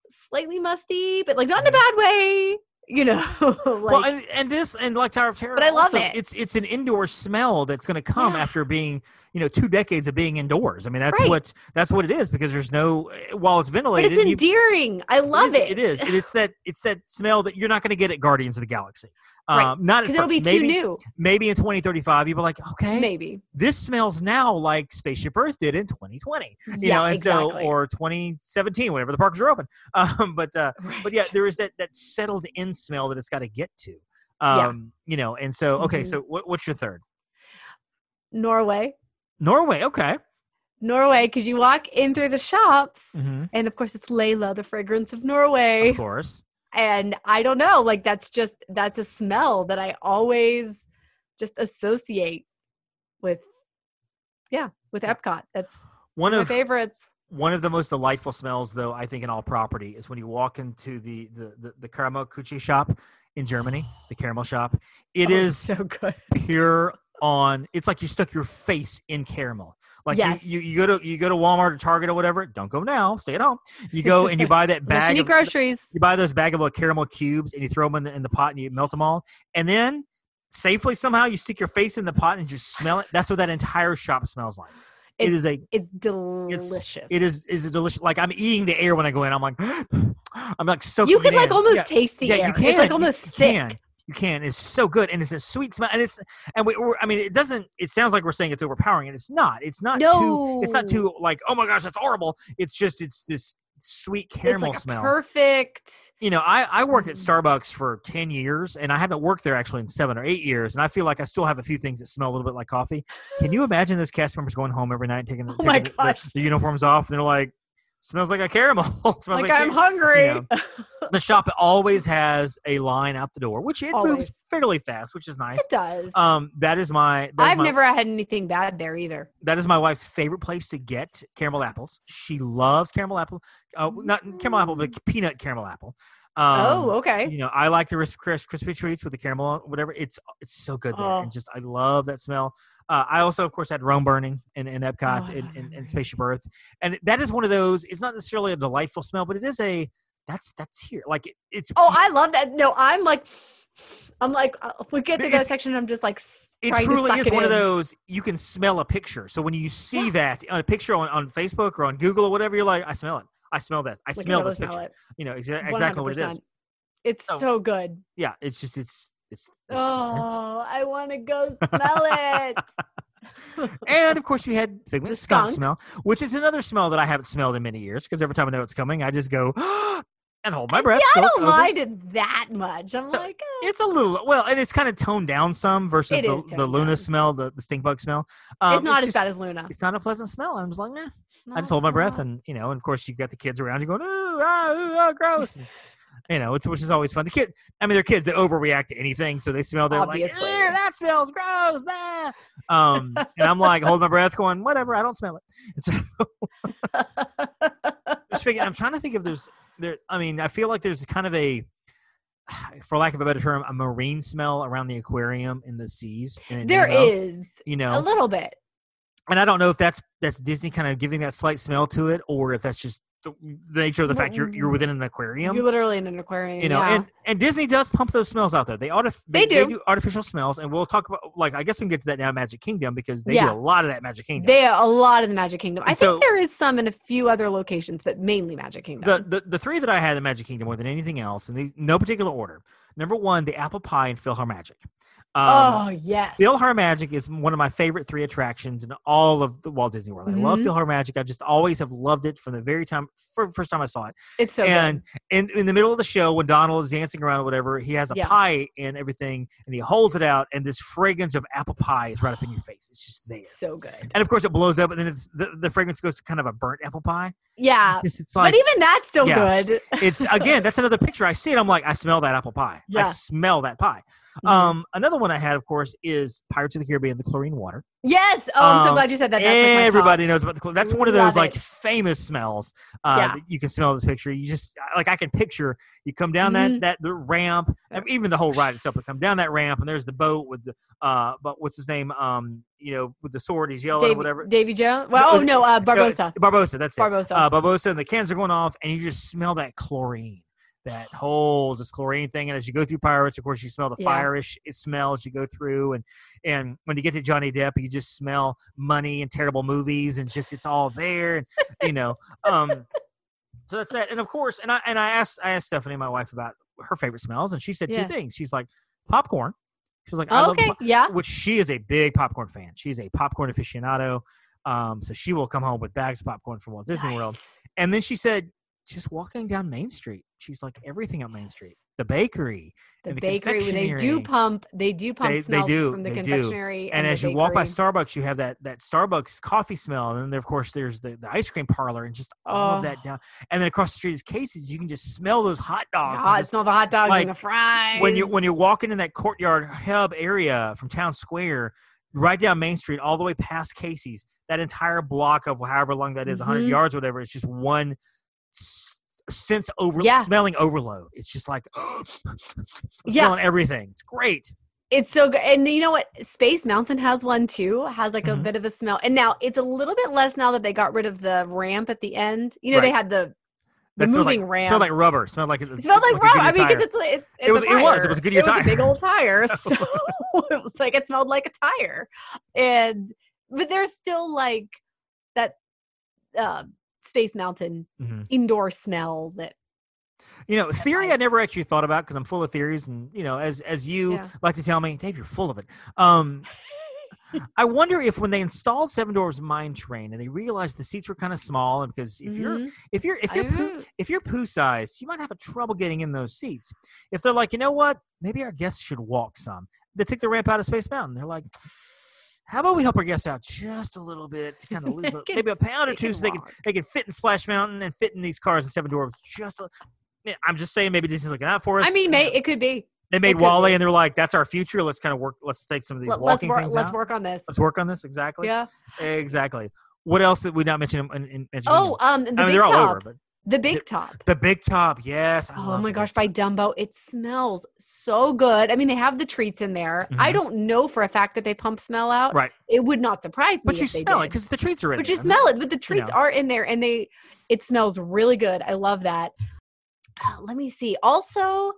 slightly musty, but like not in a bad way. You know, like, well, and, and this and like Tower of Terror, But I love also, it. It's it's an indoor smell that's going to come Yeah. after being you know two decades of being indoors. I mean that's Right. what that's what it is because there's no while it's but ventilated. it's you- endearing. I love is- it. It is. It's that it's that smell that you're not going to get at Guardians of the Galaxy. Right. Um, not because it'll be first. too new. Maybe in 2035, you'll be like, okay, Maybe. this smells now like Spaceship Earth did in 2020. You Yeah, know, and exactly. so or 2017, whenever the parks are open. Um, but uh, but yeah, there is that that settled in smell that it's got to get to. Yeah. Um, you know, and so okay, Mhm. so what, what's your third? Norway, Norway. Okay. Norway, because you walk in through the shops, hmm and of course it's Laila, the fragrance of Norway. Of course. And I don't know, like that's just that's a smell that I always just associate with, yeah, with Epcot. That's One of my favorites. One of the most delightful smells, though, I think in all property, is when you walk into the the the, the Karamell-Küche shop in Germany, the caramel shop. It Oh, is so good. pure on. It's like you stuck your face in caramel. Like Yes. you, you, you go to you go to Walmart or Target or whatever. Don't go now. Stay at home. You go and you buy that bag of groceries. you buy those bag of little caramel cubes and you throw them in the, in the pot and you melt them all, and then safely somehow you stick your face in the pot and just smell it. That's what that entire shop smells like. it It's a It's delicious. it is is a delicious. Like I'm eating the air when I go in. I'm like, I'm like so. you could like almost taste the yeah, air. you can. It's like almost you thick. can. You can. It's so good, and it's a sweet smell, and it's and we. We're, I mean, it doesn't. It sounds like we're saying it's overpowering, and it's not. It's not too. It's not too like. Oh my gosh, that's horrible. It's just. It's this sweet caramel like smell. perfect. you know, I I worked at Mm. Starbucks for ten years, and I haven't worked there actually in seven or eight years, and I feel like I still have a few things that smell a little bit like coffee. Can you imagine those cast members going home every night taking, the, Oh taking the- gosh. the uniforms off, and they're like, "Smells like a caramel." smells Like, I'm car-" hungry. know, the shop always has a line out the door, which it moves fairly fast, which is nice. it does. Um, that is my. that is I've my- never had anything bad there either. That is my wife's favorite place to get caramel apples. She loves caramel apple. Uh, not caramel apple, but peanut caramel apple. Um, oh, okay. You know, I like the Crisp crispy treats with the caramel, whatever. It's it's so good there, Oh. and just I love that smell. Uh, I also, of course, had Rome burning in, in Epcot Oh, and, and, and. Spaceship Earth, and that is one of those. It's not necessarily a delightful smell, but it is a that's that's here. Like it, it's Oh, I love that. No, I'm like, I'm like, uh, we get to that section. I'm just like, it truly is it one of those you can smell a picture. So when you see Yeah. that on a picture on, on Facebook or on Google or whatever, you're like, I smell it. I smell that. I can smell this picture. smell. You know exa- exactly what it is. 100%. It's So- so good. Yeah, it's just it's it's. it's. Oh, I want to go smell it. and of course, you had Figment skunk skunk. smell, which is another smell that I haven't smelled in many years because every time I know it's coming, I just go oh, and hold my breath. See, I don't mind it that much. I'm So, like, eh. It's a little well, and it's kind of toned down some versus It the, the Luna down. smell, the, the stink bug smell. Um, it's not as just- bad as Luna. It's not a pleasant smell. I'm just like, nah. No, I just hold my breath, not. and you know, and of course, you got the kids around you going, ooh, ah, ooh, ah, gross. And, you know, it's which is always fun. The kid, I mean, they're kids that overreact to anything, so they smell. They're Obviously. like, "Ew, that smells gross, bah." Um, and I'm like, hold my breath, going, whatever, I don't smell it. And so, just I'm trying to think if there's there. I mean, I feel like there's kind of a, for lack of a better term, a marine smell around the aquarium in the seas. in there is you know, a little bit. and I don't know if that's that's Disney kind of giving that slight smell to it, or if that's just the, the nature of the fact you're you're mm. within an aquarium. You're literally in an aquarium. You know, yeah. and, and Disney does pump those smells out there. They ought They do. artificial smells, and we'll talk about like I guess we can get to that now, Magic Kingdom, because they Yeah. do a lot of that Magic Kingdom. they a lot of the Magic Kingdom. I And think there is some in a few other locations, but mainly Magic Kingdom. the, the the three that I had in Magic Kingdom more than anything else, in the, no particular order. Number one, the apple pie and PhilharMagic. Um, oh yes. PhilharMagic is one of my favorite three attractions in all of the Walt Disney World. I love. PhilharMagic. I just always have loved it from the very time, for, first time I saw it. it's so and good. in, in the middle of the show, when Donald is dancing around or whatever, he has a Yeah. pie and everything, and he holds it out, and this fragrance of apple pie is right up in your face. It's just there. So good. And of course, it blows up, and then it's, the, the fragrance goes to kind of a burnt apple pie. Yeah. It's, it's like but even that's still yeah. good. it's again that's another picture i see it i'm like i smell that apple pie i smell that pie Mhm. um another one i had of course is pirates of the caribbean the chlorine water yes. Oh, I'm so Um, glad you said that. That's like everybody knows about the chlorine that's one of those Love like it. famous smells uh Yeah. that you can smell this picture you just like i can picture you come down that Mhm. that the ramp and even the whole ride itself you come down that ramp and there's the boat with the uh but what's his name um you know with the sword he's yelling or whatever Davy Jones. Well, oh no, uh, Barbossa. Barbossa, that's it. Barbossa. Uh, Barbossa, and the cans are going off, and you just smell that chlorine, that whole just chlorine thing. And as you go through Pirates, of course, you smell the Yeah. fireish it smells you go through, and and when you get to Johnny Depp, you just smell money and terrible movies, and just it's all there, and you know. Um, so that's that, and of course, and I and I asked I asked Stephanie, my wife, about her favorite smells, and she said Yeah. two things. She's like popcorn. She's like, I Oh, love okay. Yeah. which she is a big popcorn fan. She's a popcorn aficionado. Um, so she will come home with bags of popcorn from Walt Disney World. And then she said, just walking down Main Street. She's like everything on Main Street. The bakery. The and the bakery they do pump, they do pump They- they do, from the they do. confectionery. And the as you walk by. Starbucks, you have that that Starbucks coffee smell. And then of course there's the, the ice cream parlor and just all of that Oh. down. And then across the street is Casey's. You can just smell those hot dogs. and I just- smell the hot dogs like, and the fries. when you when you're walking in that courtyard hub area from town square right down main street all the way past casey's that entire block of however long that is, 100 Mhm. yards whatever it's just one sense over Yeah. smelling overload it's just like oh, Yeah. smelling everything it's great It's so good. And you know what? Space Mountain has one too. Has like a Mhm. bit of a smell. And now it's a little bit less now that they got rid of the ramp at the end. You know, they had the the moving like, ramp. smelled like rubber smelled like it smelled like, a rubber. I mean, because tire. it's it's, it's It was- a it was. It was a Goodyear It was a big old tire. So it was like it smelled like a tire. And but there's still like that uh, Space Mountain Mhm. indoor smell that You know, theory I never actually thought about because I'm full of theories, and you know, as as you Yeah. like to tell me, Dave, you're full of it. Um, I wonder if when they installed Seven Dwarfs Mine Train and they realized the seats were kind of small, and because if you're Mhm. if you're if you're poo, Oh. if you're poo sized, you might have a trouble getting in those seats. If they're like, you know what, maybe our guests should walk some. They took the ramp out of Space Mountain. They're like. How about we help our guests out just a little bit to kind of lose a, maybe a pound or two, so they can they can fit in Splash Mountain and fit in these cars in Seven Dwarfs just a, I'm just saying, maybe Disney's looking out for us. I mean, may, it could be. they made WALL-E, be. and they're like, "That's our future. Let's kind of work. Let's take some of these Let, walking work. things Let's out. work on this. Let's work on this. Exactly. Yeah. Exactly. What else did we not mention in, in, in Oh, um, I mean, they're all top. over, but the big top. the big top, yes. I Oh my gosh, by Dumbo, it smells so good. I mean, they have the treats in there. I Mhm. don't know for a fact that they pump smell out. right? It would not surprise me But you smell it because the treats are in But there. you I smell it. But the treats know. are in there, and they it smells really good. I love that. Uh, let me see. Also,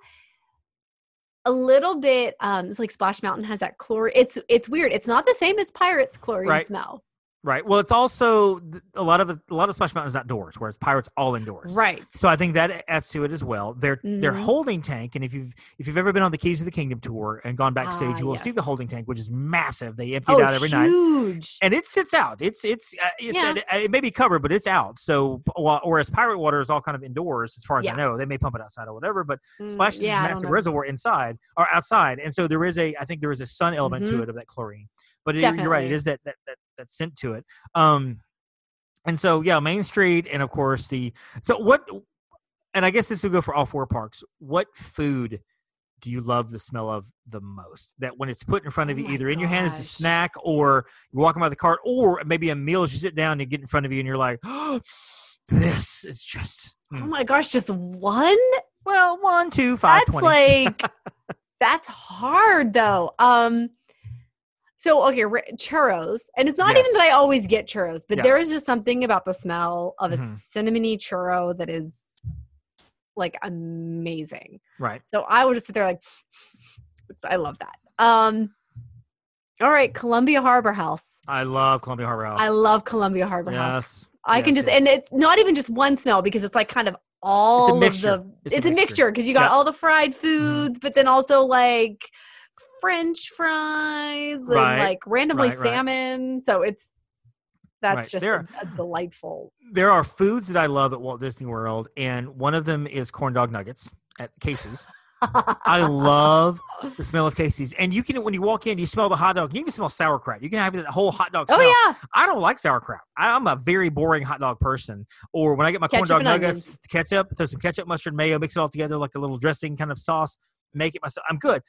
a little bit. Um, it's like Splash Mountain has that chlorine. It's it's weird. It's not the same as Pirates chlorine Right. smell. Right. Well, it's also a lot of a lot of Splash Mountain is outdoors, whereas Pirates all indoors. Right. So I think that adds to it as well. Their their Mhm. holding tank, and if you've if you've ever been on the Keys of the Kingdom tour and gone backstage, Ah, you will see the holding tank, which is massive. They empty Oh, it out every night, huge. and it sits out. It's it's uh, it's Yeah. uh, it may be covered, but it's out. So while, whereas Pirate Water is all kind of indoors, as far as Yeah. I know, they may pump it outside or whatever, but Mm, Splash is yeah, I a massive reservoir inside or outside, and so there is a I think there is a sun element to Mhm. it of that chlorine. But it, you're right, It is that that that that's sent to it. Um, and so yeah, Main Street, and of course the so what, and I guess this will go for all four parks. What food do you love the smell of the most? That when it's put in front of Oh you, my either in your hand as a snack, or you're walking by the cart, or maybe a meal as you sit down and you get in front of you, and you're like, oh, this is just. Oh mm. my gosh, just one? Well, one, two, five, That's 20. like that's hard though. Um so okay, ri- churros, and it's not even that I always get churros, but Yeah. there is just something about the smell of a Mhm. cinnamony churro that is like amazing. right. So I would just sit there like, I love that. Um, all right, Columbia Harbor House. I love Columbia Harbor House. I love Columbia Harbor House. Yes. I can yes, just, and it's not even just one smell because it's like kind of all of the. It's It's, a mixture. because you got all the fried foods, but then also like French fries and Right. like randomly Right, right. salmon. So it's that's Right. just There- a, a delightful. there are foods that I love at Walt Disney World, and one of them is corn dog nuggets at Casey's. I love the smell of Casey's, and you can when you walk in, you smell the hot dog. You can smell sauerkraut. You can have the whole hot dog. Oh yeah, I don't like sauerkraut. I, I'm a very boring hot dog person. Or when I get my corn dog nuggets, onions. ketchup, throw some ketchup, mustard, mayo, mix it all together like a little dressing kind of sauce. Make it myself. I'm good.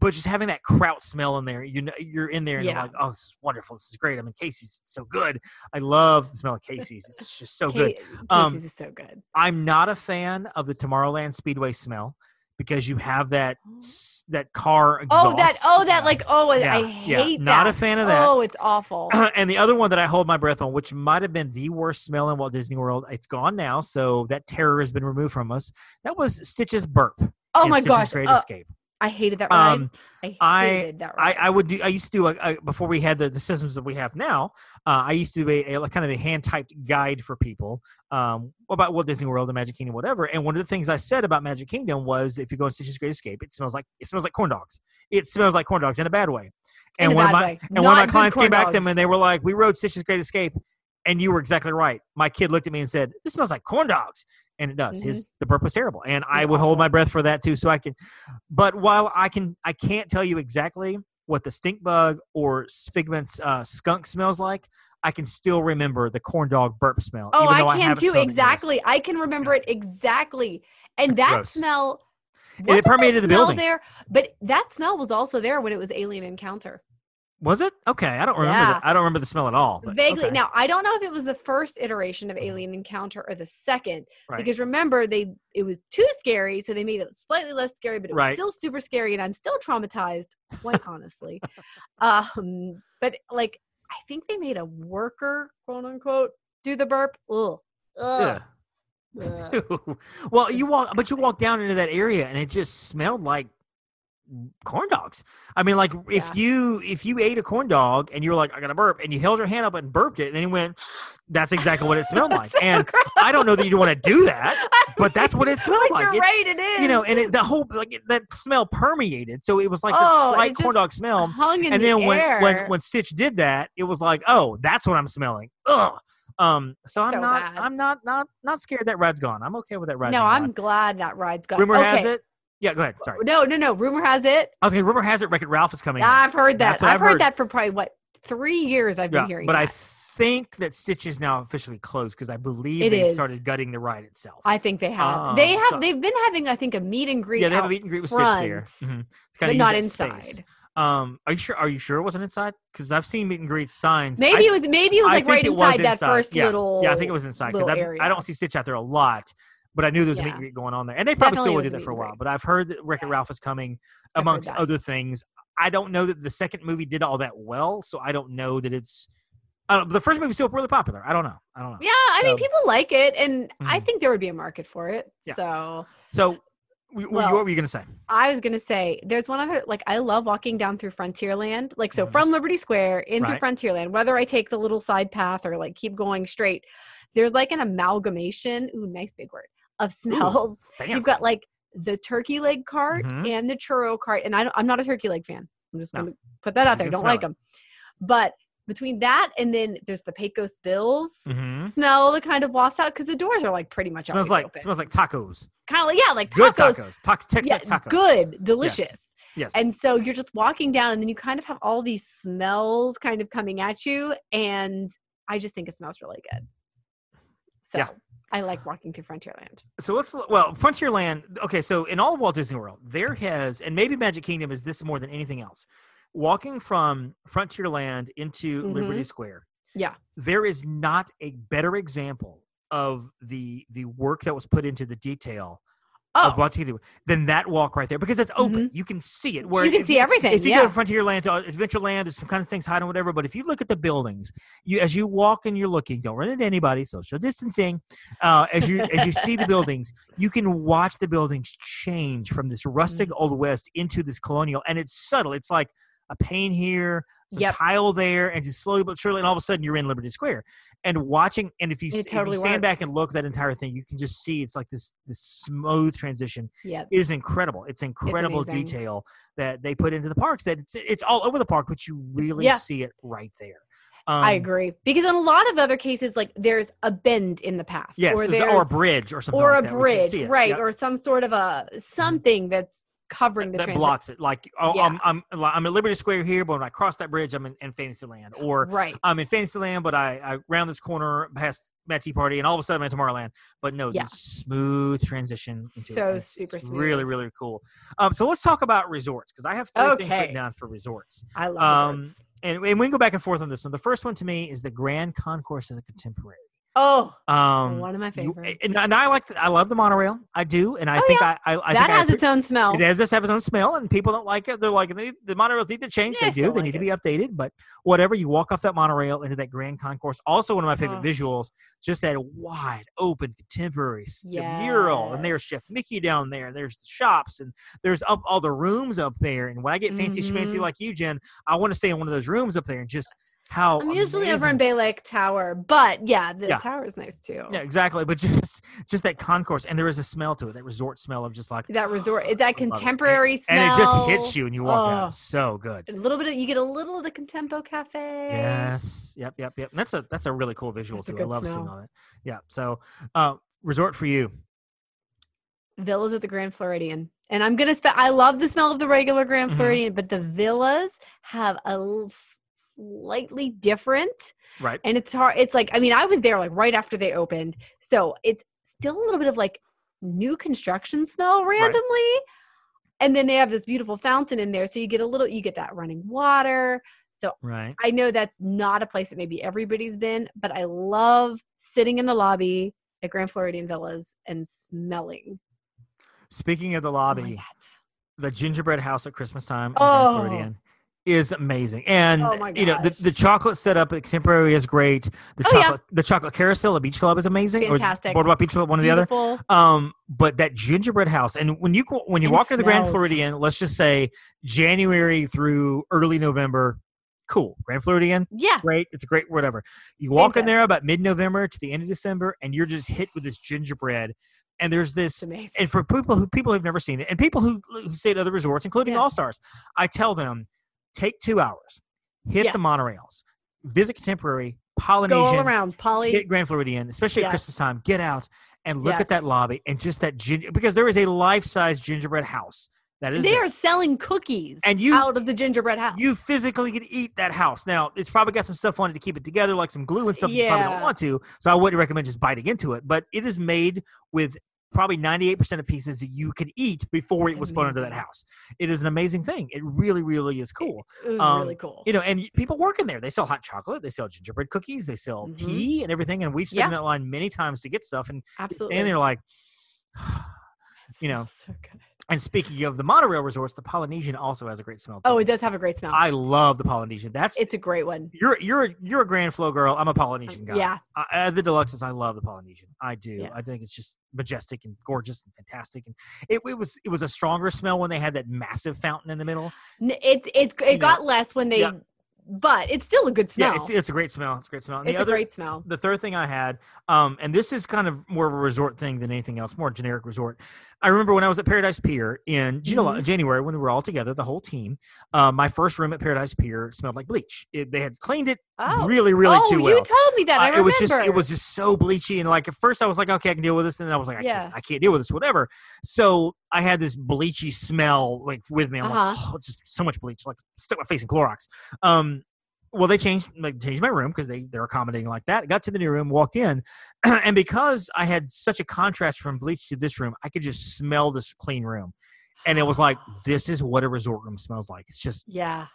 But just having that kraut smell in there, you know, you're in there and you're like, oh, this is wonderful. This is great. I mean, Casey's. So good. I love the smell of Casey's. It's just so good. Ca- Casey's Um, is so good. I'm not a fan of the Tomorrowland Speedway smell because you have that that car exhaust. Oh that! Oh that! Like oh, I- Yeah, I yeah, hate not a fan of that. Oh, it's awful. and the other one that I hold my breath on, which might have been the worst smell in Walt Disney World, it's gone now, so that terror has been removed from us. That was Stitch's burp. Oh my Stitch's gosh! Great uh, Escape. I hated that ride. Um, I I- hated that ride. I would do. I used to do a, a before we had the, the systems that we have now. Uh, I used to do a, a kind of a hand typed guide for people um, about Walt Disney World and Magic Kingdom, whatever. And one of the things I said about Magic Kingdom was, if you go on Stitch's Great Escape, it smells like it smells like corn dogs. It smells like corn dogs in a bad way. In And a when bad my way. and Not my clients came back to them and they were like, "We rode Stitch's Great Escape," and you were exactly right. My kid looked at me and said, "This smells like corn dogs." And it does. His the burp was terrible, and I would hold my breath for that too. So I can, but while I can, I can't tell you exactly what the stink bug or Figment's uh, skunk smells like. I can still remember the corn dog burp smell. Oh, I can haven't too. smelled it in years. Exactly. I can remember it exactly. And It's that gross. smell it permeated the building. there, but that smell was also there when it was Alien Encounter. Was it? Okay, I don't remember. Yeah. The, I don't remember the smell at all. but Vaguely. okay. Now, I don't know if it was the first iteration of Alien Encounter or the second, Right. because remember they it was too scary, so they made it slightly less scary, but it was Right. still super scary, and I'm still traumatized, quite honestly. Um, but like I think they made a worker, quote unquote, do the burp. Ugh. Ugh. Ugh. well, you walk, but you walk down into that area, and it just smelled like corn dogs. I mean, like if you if you ate a corn dog and you were like, "I got to burp," and you held your hand up and burped it, and then you went, "That's exactly what it smelled like." So and gross. I don't know that you want to do that, but that's what it smelled like. You're It- right, it is. You know, and it, the whole like it- that smell permeated, so it was like Oh, that slight corn dog smell. hung in and the then when, air. when when Stitch did that, it was like, oh, that's what I'm smelling. Ugh. Um. So I'm So not. bad. I'm not. Not. Not scared that ride's gone. I'm okay with that ride. no, I'm gone. glad that ride's gone. Rumor okay. has it. Yeah. Go ahead. Sorry. No, no, no. Rumor has it. I was going. Rumor has it. Wreck It Ralph is coming. in. I've heard that. I've, I've heard, heard. that for probably what three years. I've been Yeah, hearing. but I think that Stitch is now officially closed because I believe It they started gutting the ride itself. I think they have. Um, they have. so- they've been having, I think, a meet and greet. yeah, they have a meet and greet with Stitch there. Mhm. But not inside. space. Um, are you sure? Are you sure it wasn't inside? Because I've seen meet and greet signs. Maybe I- it was. Maybe it was I like right was inside that first yeah. little. Yeah, I think it was inside because I don't see Stitch out there a lot, but I knew there was a meet and greet going on there, and they probably Definitely still will do that for a while. But I've heard that Wreck It Yeah. Ralph is coming I've amongst other things. I don't know that the second movie did all that well, so I don't know that it's. I don't, the first movie's still really popular. I don't know. I don't know. Yeah, I mean, people like it, and I Mhm. think there would be a market for it. Yeah. So So Well- what were you going to say? I was gonna say there's one other like I love walking down through Frontierland. Like so Mhm. from Liberty Square into Right. Frontierland, whether I take the little side path or like keep going straight, there's like an amalgamation, ooh, nice big word, of smells. Fancy. You've got like the turkey leg cart Mhm. and the churro cart. And I don't, I'm not a turkey leg fan. I'm just gonna put that out there. Don't like it. them. But between that and then there's the Pecos Bills Mhm. smell the kind of wafts out because the doors are like pretty much Smells like open. smells like tacos. kind of like yeah, like Good tacos. tacos. Tac- Tex-Mex Yeah, tacos. good, delicious. Yes. And so you're just walking down, and then you kind of have all these smells kind of coming at you. And I just think it smells really good. So Yeah. I like walking through Frontierland. So let's well, Frontierland. Okay, so in all of Walt Disney World, there has, and maybe Magic Kingdom is this more than anything else. Walking from Frontierland into Liberty Mhm. Square, Yeah. there is not a better example of the the work that was put into the detail Oh, of World than that walk right there because it's open. You can see it. Where You can if see everything, If you yeah. go to Frontierland to Adventureland, there's some kind of things hiding, whatever. But if you look at the buildings, you as you walk and you're looking, don't run into anybody, social distancing. Uh, as you as you see the buildings, you can watch the buildings change from this rustic Mm. old west into this colonial, and it's subtle. It's like a pane here, some Yep. tile there, and just slowly but surely, and all of a sudden you're in Liberty Square. And watching, and if you, It s- if you totally stand back and look at that entire thing, you can just see it's like this this smooth transition Yep. is incredible. It's incredible amazing. detail that they put into the parks. That it's it's all over the park, but you really Yeah. see it right there. I Um, agree. Because in a lot of other cases, like there's a bend in the path. Yes, or, or, a bridge or something. or like a that. Bridge, right? Yep. Or some sort of a something that's covering the that transit. blocks it. Like oh, Yeah. I'm I'm I'm at Liberty Square here, but when I cross that bridge, I'm in, in Fantasyland. Or Right. I'm in Fantasyland, but I, I round this corner past Mad Tea Party, and all of a sudden I'm in Tomorrowland. But no, Yeah. smooth transition. Into it. So It's- super it's Really, really cool. Um, so let's talk about resorts because I have three things Okay. written down for resorts. I love Um, resorts. and, and we can go back and forth on this one. The first one to me is the Grand Concourse of the Contemporary. Oh, Um, one of my favorites. and, and I like, I love the monorail. I do, and I Oh, think yeah. I, I, I that think I has its own smell. It does have its own smell, and people don't like it. They're like, they, the monorails need to change. Yeah, I they do. They like need to be updated. But whatever, you walk off that monorail into that grand concourse. Also, one of my favorite Oh. visuals, just that wide open contemporary s- the mural, and there's Chef Mickey down there. There's the shops, and there's up all the rooms up there. And when I get fancy schmancy Mhm. like you, Jenn, I want to stay in one of those rooms up there and just how I'm usually over in Bay Lake Tower, but yeah, the Yeah. tower is nice too. Yeah, exactly. But just just that concourse, and there is a smell to it, that resort smell of just like That resort, it's that I love it. contemporary and, smell, and it just hits you, and you walk Oh. out. So good. A little bit of you get a little of the Contempo Cafe. Yes. Yep. Yep. Yep. And that's a that's a really cool visual That's too. I love seeing all that. Yeah. So, uh, resort for you. villas at the Grand Floridian. And I'm gonna spend. I love the smell of the regular Grand Mhm. Floridian, but the villas have a slightly different. Right. And it's hard. It's like I mean, I was there like right after they opened, so it's still a little bit of like new construction smell randomly. And then they have this beautiful fountain in there, so you get a little. You get that running water. So Right. I know that's not a place that maybe everybody's been, but I love sitting in the lobby at Grand Floridian Villas and smelling. Speaking of the Oh, lobby, yes. the gingerbread house at Christmas time Oh. Grand Floridian is amazing. And Oh you know, the, the chocolate setup at Contemporary is great. The Oh, yeah. chocolate the chocolate carousel at Beach Club is amazing. Or Fantastic. Boardwalk Beach Club, one or the other. Beautiful. Um, but that gingerbread house, and when you when you And walk into the Grand. Floridian, let's just say January through early November, cool. Grand Floridian, Yeah. great. It's a great whatever. You walk in there about mid November to the end of December, and you're just hit with this gingerbread. And there's this, and for people who people who've never seen it, and people who who stay at other resorts, including Yeah. All Stars, I tell them take two hours, hit the monorails, visit Contemporary, Go Polynesian, all around, Polly. get Grand Floridian, especially at Christmas time. Get out and look Yes. at that lobby and just that ginger because there is a life size gingerbread house that is They there. are selling cookies And you- out of the gingerbread house. you physically can eat that house. Now it's probably got some stuff on it to keep it together, like some glue and stuff. You probably don't want to, so I wouldn't recommend just biting into it. But it is made with probably 98% of pieces that you could eat before It's it was put into that house. It is an amazing thing. It really, really is cool. it um, really cool. You know, and people work in there. They sell hot chocolate, they sell gingerbread cookies, they sell Mhm. tea and everything. And we've stood Yeah. in that line many times to get stuff. And Absolutely. and they're like, you know, so good. And speaking of the monorail resorts, the Polynesian also has a great smell. Oh, it does have a great smell. I love the Polynesian. That's it's a great one. you're you're you're a Grand Flow girl. I'm a Polynesian guy. Yeah. Uh, the deluxes, I love the Polynesian. I do. Yeah. I think it's just majestic and gorgeous and fantastic. And it, it was it was a stronger smell when they had that massive fountain in the middle. It it it got less when they, Yeah. but it's still a good smell. Yeah, it's, it's a great smell. It's a great smell. And It's the a other, great smell. The third thing I had, um, and this is kind of more of a resort thing than anything else, more generic resort. I remember when I was at Paradise Pier in Mhm. January when we were all together, the whole team. Uh, my first room at Paradise Pier smelled like bleach. It, they had cleaned it Oh. really, really oh, too well. you told me that. I Uh, remember. it was just it was just so bleachy and like at first I was like okay I can deal with this and then I was like I, Yeah. can't, I can't deal with this whatever so I had this bleachy smell like with me I'm like Uh-huh. oh, just so much bleach like stuck my face in Clorox um well they changed like changed my room because they they're accommodating like that got to the new room walked in and because I had such a contrast from bleach to this room I could just smell this clean room and it was like this is what a resort room smells like it's just yeah.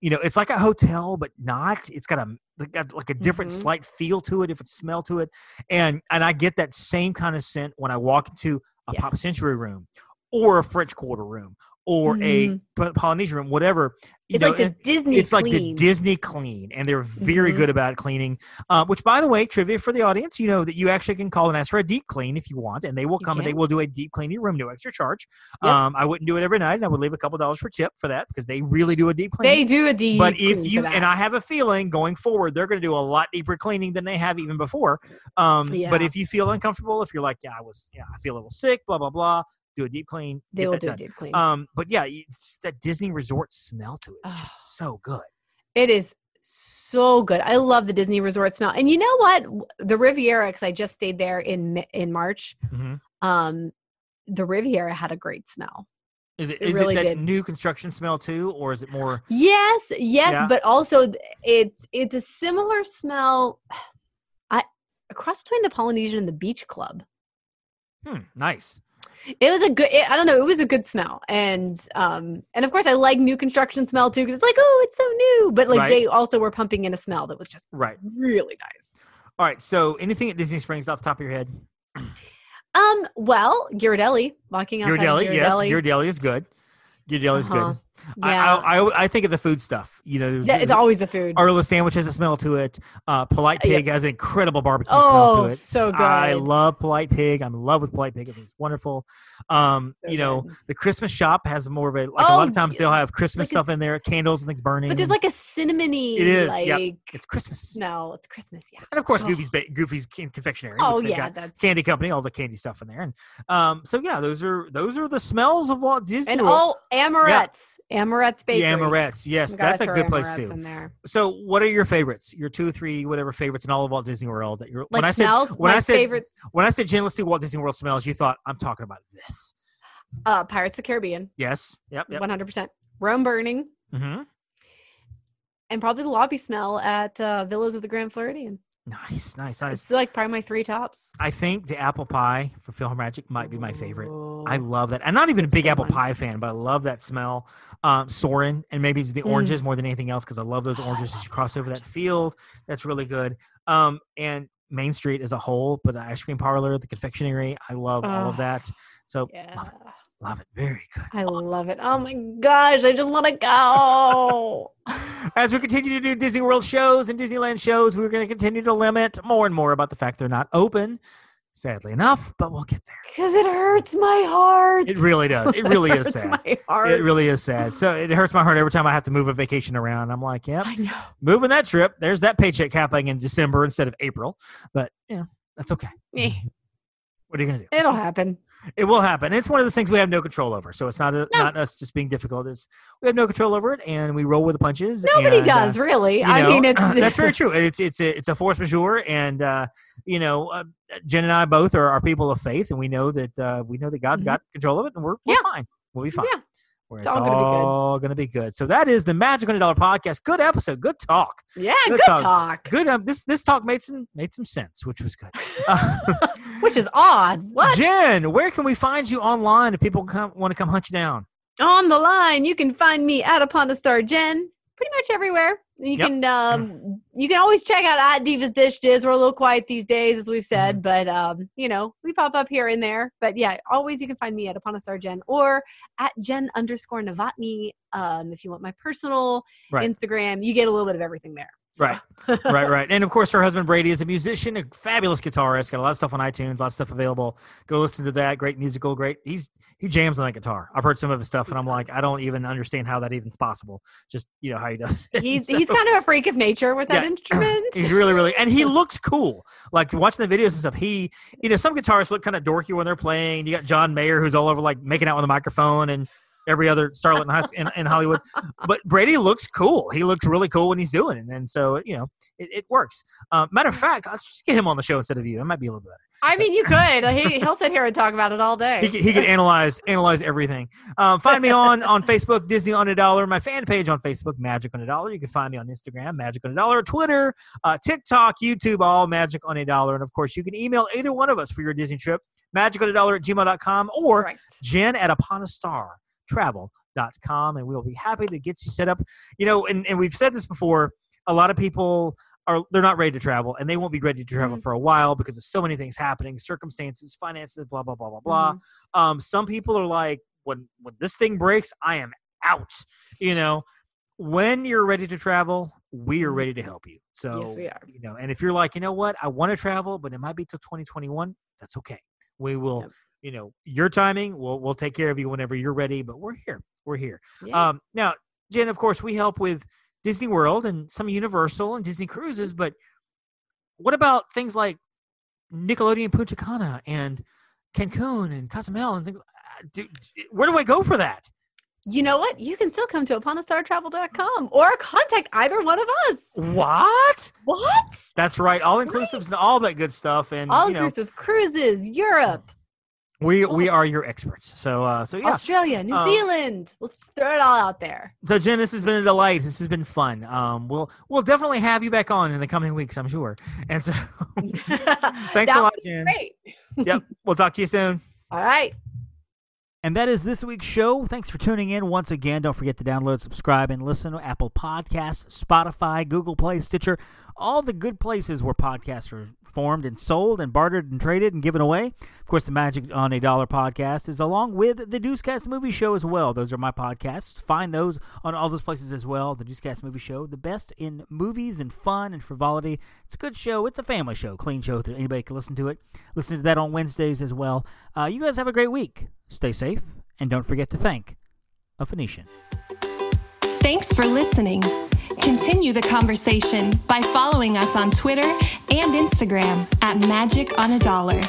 you know, it's like a hotel, but not. It's got a like got like a different Mhm. slight feel to it, different smell to it, and and I get that same kind of scent when I walk into a Yeah. Pop Century room, or a French Quarter room, or a Mhm. P- Polynesian room, whatever. You It's know, like the Disney. it's like the clean. Disney clean, and they're very Mhm. good about cleaning. Uh, which, by the way, trivia for the audience, you know that you actually can call and ask for a deep clean if you want, and they will come and they will do a deep clean your room, no extra charge. Yep. Um, I wouldn't do it every night, and I would leave a couple dollars for tip for that because they really do a deep clean. They do a deep. But if you and I have a feeling going forward, they're going to do a lot deeper cleaning than they have even before. Um, But if you feel uncomfortable, if you're like, yeah, I was, yeah, I feel a little sick, blah blah blah, do a deep clean. they will do a deep clean. Um, but yeah, that Disney resort smell to it. It's Ah. just so good. It is so good. I love the Disney resort smell. And you know what? The Riviera, because I just stayed there in in March. hmm Um, the Riviera had a great smell. Is it It is really it that did. new construction smell too, or is it more? Yes, yes, Yeah. but also it's it's a similar smell. I a cross between the Polynesian and the Beach Club. Hmm, nice. It was a good. It, I don't know. It was a good smell, and um, and of course I like new construction smell too because it's like oh, it's so new. But like Right. they also were pumping in a smell that was just Right. really nice. All right. So anything at Disney Springs off the top of your head? Um, well, Ghirardelli walking outside Ghirardelli, of yes. Ghirardelli. Ghirardelli is good. Ghirardelli is Uh-huh. good. I, Yeah, I, I I think of the food stuff. You know, That- it's always the food. Earl of Sandwich has a smell to it. Uh, Polite Uh, yeah. Pig has an incredible barbecue Oh, smell to it. so good. I love Polite Pig. I'm in love with Polite Pig. It's wonderful. Um, So you know, good. the Christmas shop has more of a like a lot of Oh, times they'll have Christmas like stuff in there, candles and things burning. but there's like a cinnamony. It is, Like, yep. it's Christmas. no, it's Christmas. Yeah. And of course, Oh. Goofy's ba- Goofy's confectionery. Oh yeah, that's candy company, all the candy stuff in there, and um, so yeah, those are those are the smells of Walt Disney and World. oh, Amorette's, Amorette's the Bakery. Amorettes, yes, that's a throw good place too. In there. So, what are your favorites? Your two, three, whatever favorites in all of Walt Disney World that you're Like when I said smells. when my I said favorite, when I said Jenn, Walt Disney World smells. You thought I'm talking about this? uh, Pirates of the Caribbean, Yes. Yep. One hundred percent. Rome burning, hmm and probably the lobby smell at uh, Villas of the Grand Floridian. Nice, nice, nice. It's like probably my three tops. I think the apple pie for Phil Magic might be my favorite. I love that. I'm not even a big good apple one. pie fan, but I love that smell. Um, Soarin' and maybe it's the Mm. oranges more than anything else because I love those Oh, I oranges as you cross those over that field. That's really good. Um, and Main Street as a whole, but the ice cream parlor, the confectionery, I love all of Oh, that. So Yeah, love it, very good. I love it. Oh my gosh, I just want to go. As we continue to do Disney World shows and Disneyland shows, we're going to continue to limit more and more about the fact they're not open. Sadly enough, but we'll get there. Because it hurts my heart. It really does. It really is hurts sad. my heart. It really is sad. So it hurts my heart every time I have to move a vacation around. I'm like, yep, I know. moving that trip. There's that paycheck happening in December instead of April. But yeah, that's okay. Me. What are you gonna do? It'll happen. It will happen. It's one of those things we have no control over. So it's not a, No. not us just being difficult. It's we have no control over it, and we roll with the punches. Nobody and, uh, does, really. you I mean, it's that's very true. It's it's a it's a force majeure, and uh, you know, uh, Jenn and I both are, are people of faith, and we know that uh, we know that God's Mhm. got control of it, and we're, we're Yeah. fine. We'll be fine. Yeah. It's it's, all gonna be good. all going to be good. So that is the Magic on a Dollar Podcast. Good episode. Good talk. Yeah, Good good, talk. talk. Good. Um, this this talk made some made some sense, which was good. Uh, Which is odd. What? Jenn, where can we find you online if people come want to come hunt you down? On the line, you can find me at Upon the Star Jenn pretty much everywhere. You Yep. can um you can always check out at Divas Dish Diz. We're a little quiet these days, as we've said, Mm-hmm. but um, you know, we pop up here and there. But yeah, always you can find me at Upon a Star Jenn or at Jenn underscore Novotny. Um, if you want my personal Right. Instagram, you get a little bit of everything there. So- Right. right, right. And of course, her husband Brady is a musician, a fabulous guitarist. Got a lot of stuff on iTunes, a lot of stuff available. Go listen to that. Great musical, great. He's he jams on that guitar. I've heard some of his stuff, and I'm like, I don't even understand how that even's possible. Just you know how he does. it. He's So- he's kind of a freak of nature with that Yeah. instrument. He's really, really, and he looks cool. Like watching the videos and stuff. He, you know, some guitarists look kind of dorky when they're playing. You got John Mayer, who's all over like making out with a microphone, and every other starlet in, in, in Hollywood. But Brady looks cool. He looks really cool when he's doing it, and so you know, it, it works. Uh, matter of fact, let's just get him on the show instead of you. That might be a little better. I mean, you could. He, he'll sit here and talk about it all day. He he can analyze analyze everything. Um, find me on on Facebook, Disney on a Dollar. My fan page on Facebook, Magic on a Dollar. You can find me on Instagram, Magic on a Dollar, Twitter, uh, TikTok, YouTube, all Magic on a Dollar. And of course, you can email either one of us for your Disney trip, Magic on a Dollar at gmail.com or Correct. Jenn at Upon a Star Travel.com, and we'll be happy to get you set up. You know, and, and we've said this before. A lot of people are they're not ready to travel, and they won't be ready to travel Mhm. for a while because of so many things happening, circumstances, finances, blah blah blah blah blah. Mhm. Um, some people are like, when when this thing breaks, I am out. You know, when you're ready to travel, we are ready to help you. So Mm-hmm. Yes, we are. You know, and if you're like, you know what, I want to travel, but it might be till 2021. That's okay. We will. Yep. You know, your timing. We'll we'll take care of you whenever you're ready. But we're here. We're here. Yeah. Um, now, Jenn, of course, we help with Disney World and some Universal and Disney cruises, but what about things like Nickelodeon Punta Cana and Cancun and Cozumel and things? uh, Do, where do I go for that? you know what? You can still come to uponastartravel.com or contact either one of us. What? What? That's right. All inclusives and all that good stuff. And All you know, inclusive cruises, Europe, we we are your experts. So uh, so yeah. Australia, New Um, Zealand. Let's just throw it all out there. So Jenn, this has been a delight. This has been fun. Um, we'll we'll definitely have you back on in the coming weeks, I'm sure. And so, thanks That a lot, Jenn. Great. Yep, we'll talk to you soon. All right. And that is this week's show. Thanks for tuning in once again. Don't forget to download, subscribe, and listen to Apple Podcasts, Spotify, Google Play, Stitcher, all the good places where podcasts are formed and sold and bartered and traded and given away. Of course, the Magic on a Dollar podcast is along with the Deucecast Movie Show as well. Those are my podcasts. Find those on all those places as well. The Deucecast Movie Show, the best in movies and fun and frivolity. It's a good show. It's a family show, clean show. that Anybody can listen to it. Listen to that on Wednesdays as well. Uh, you guys have a great week. Stay safe, and don't forget to thank a Phoenician. Thanks for listening. Continue the conversation by following us on Twitter and Instagram at Magic on a Dollar,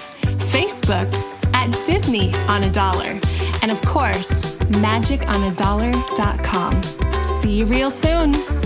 Facebook at Disney on a Dollar, and of course, magiconadollar.com. See you real soon.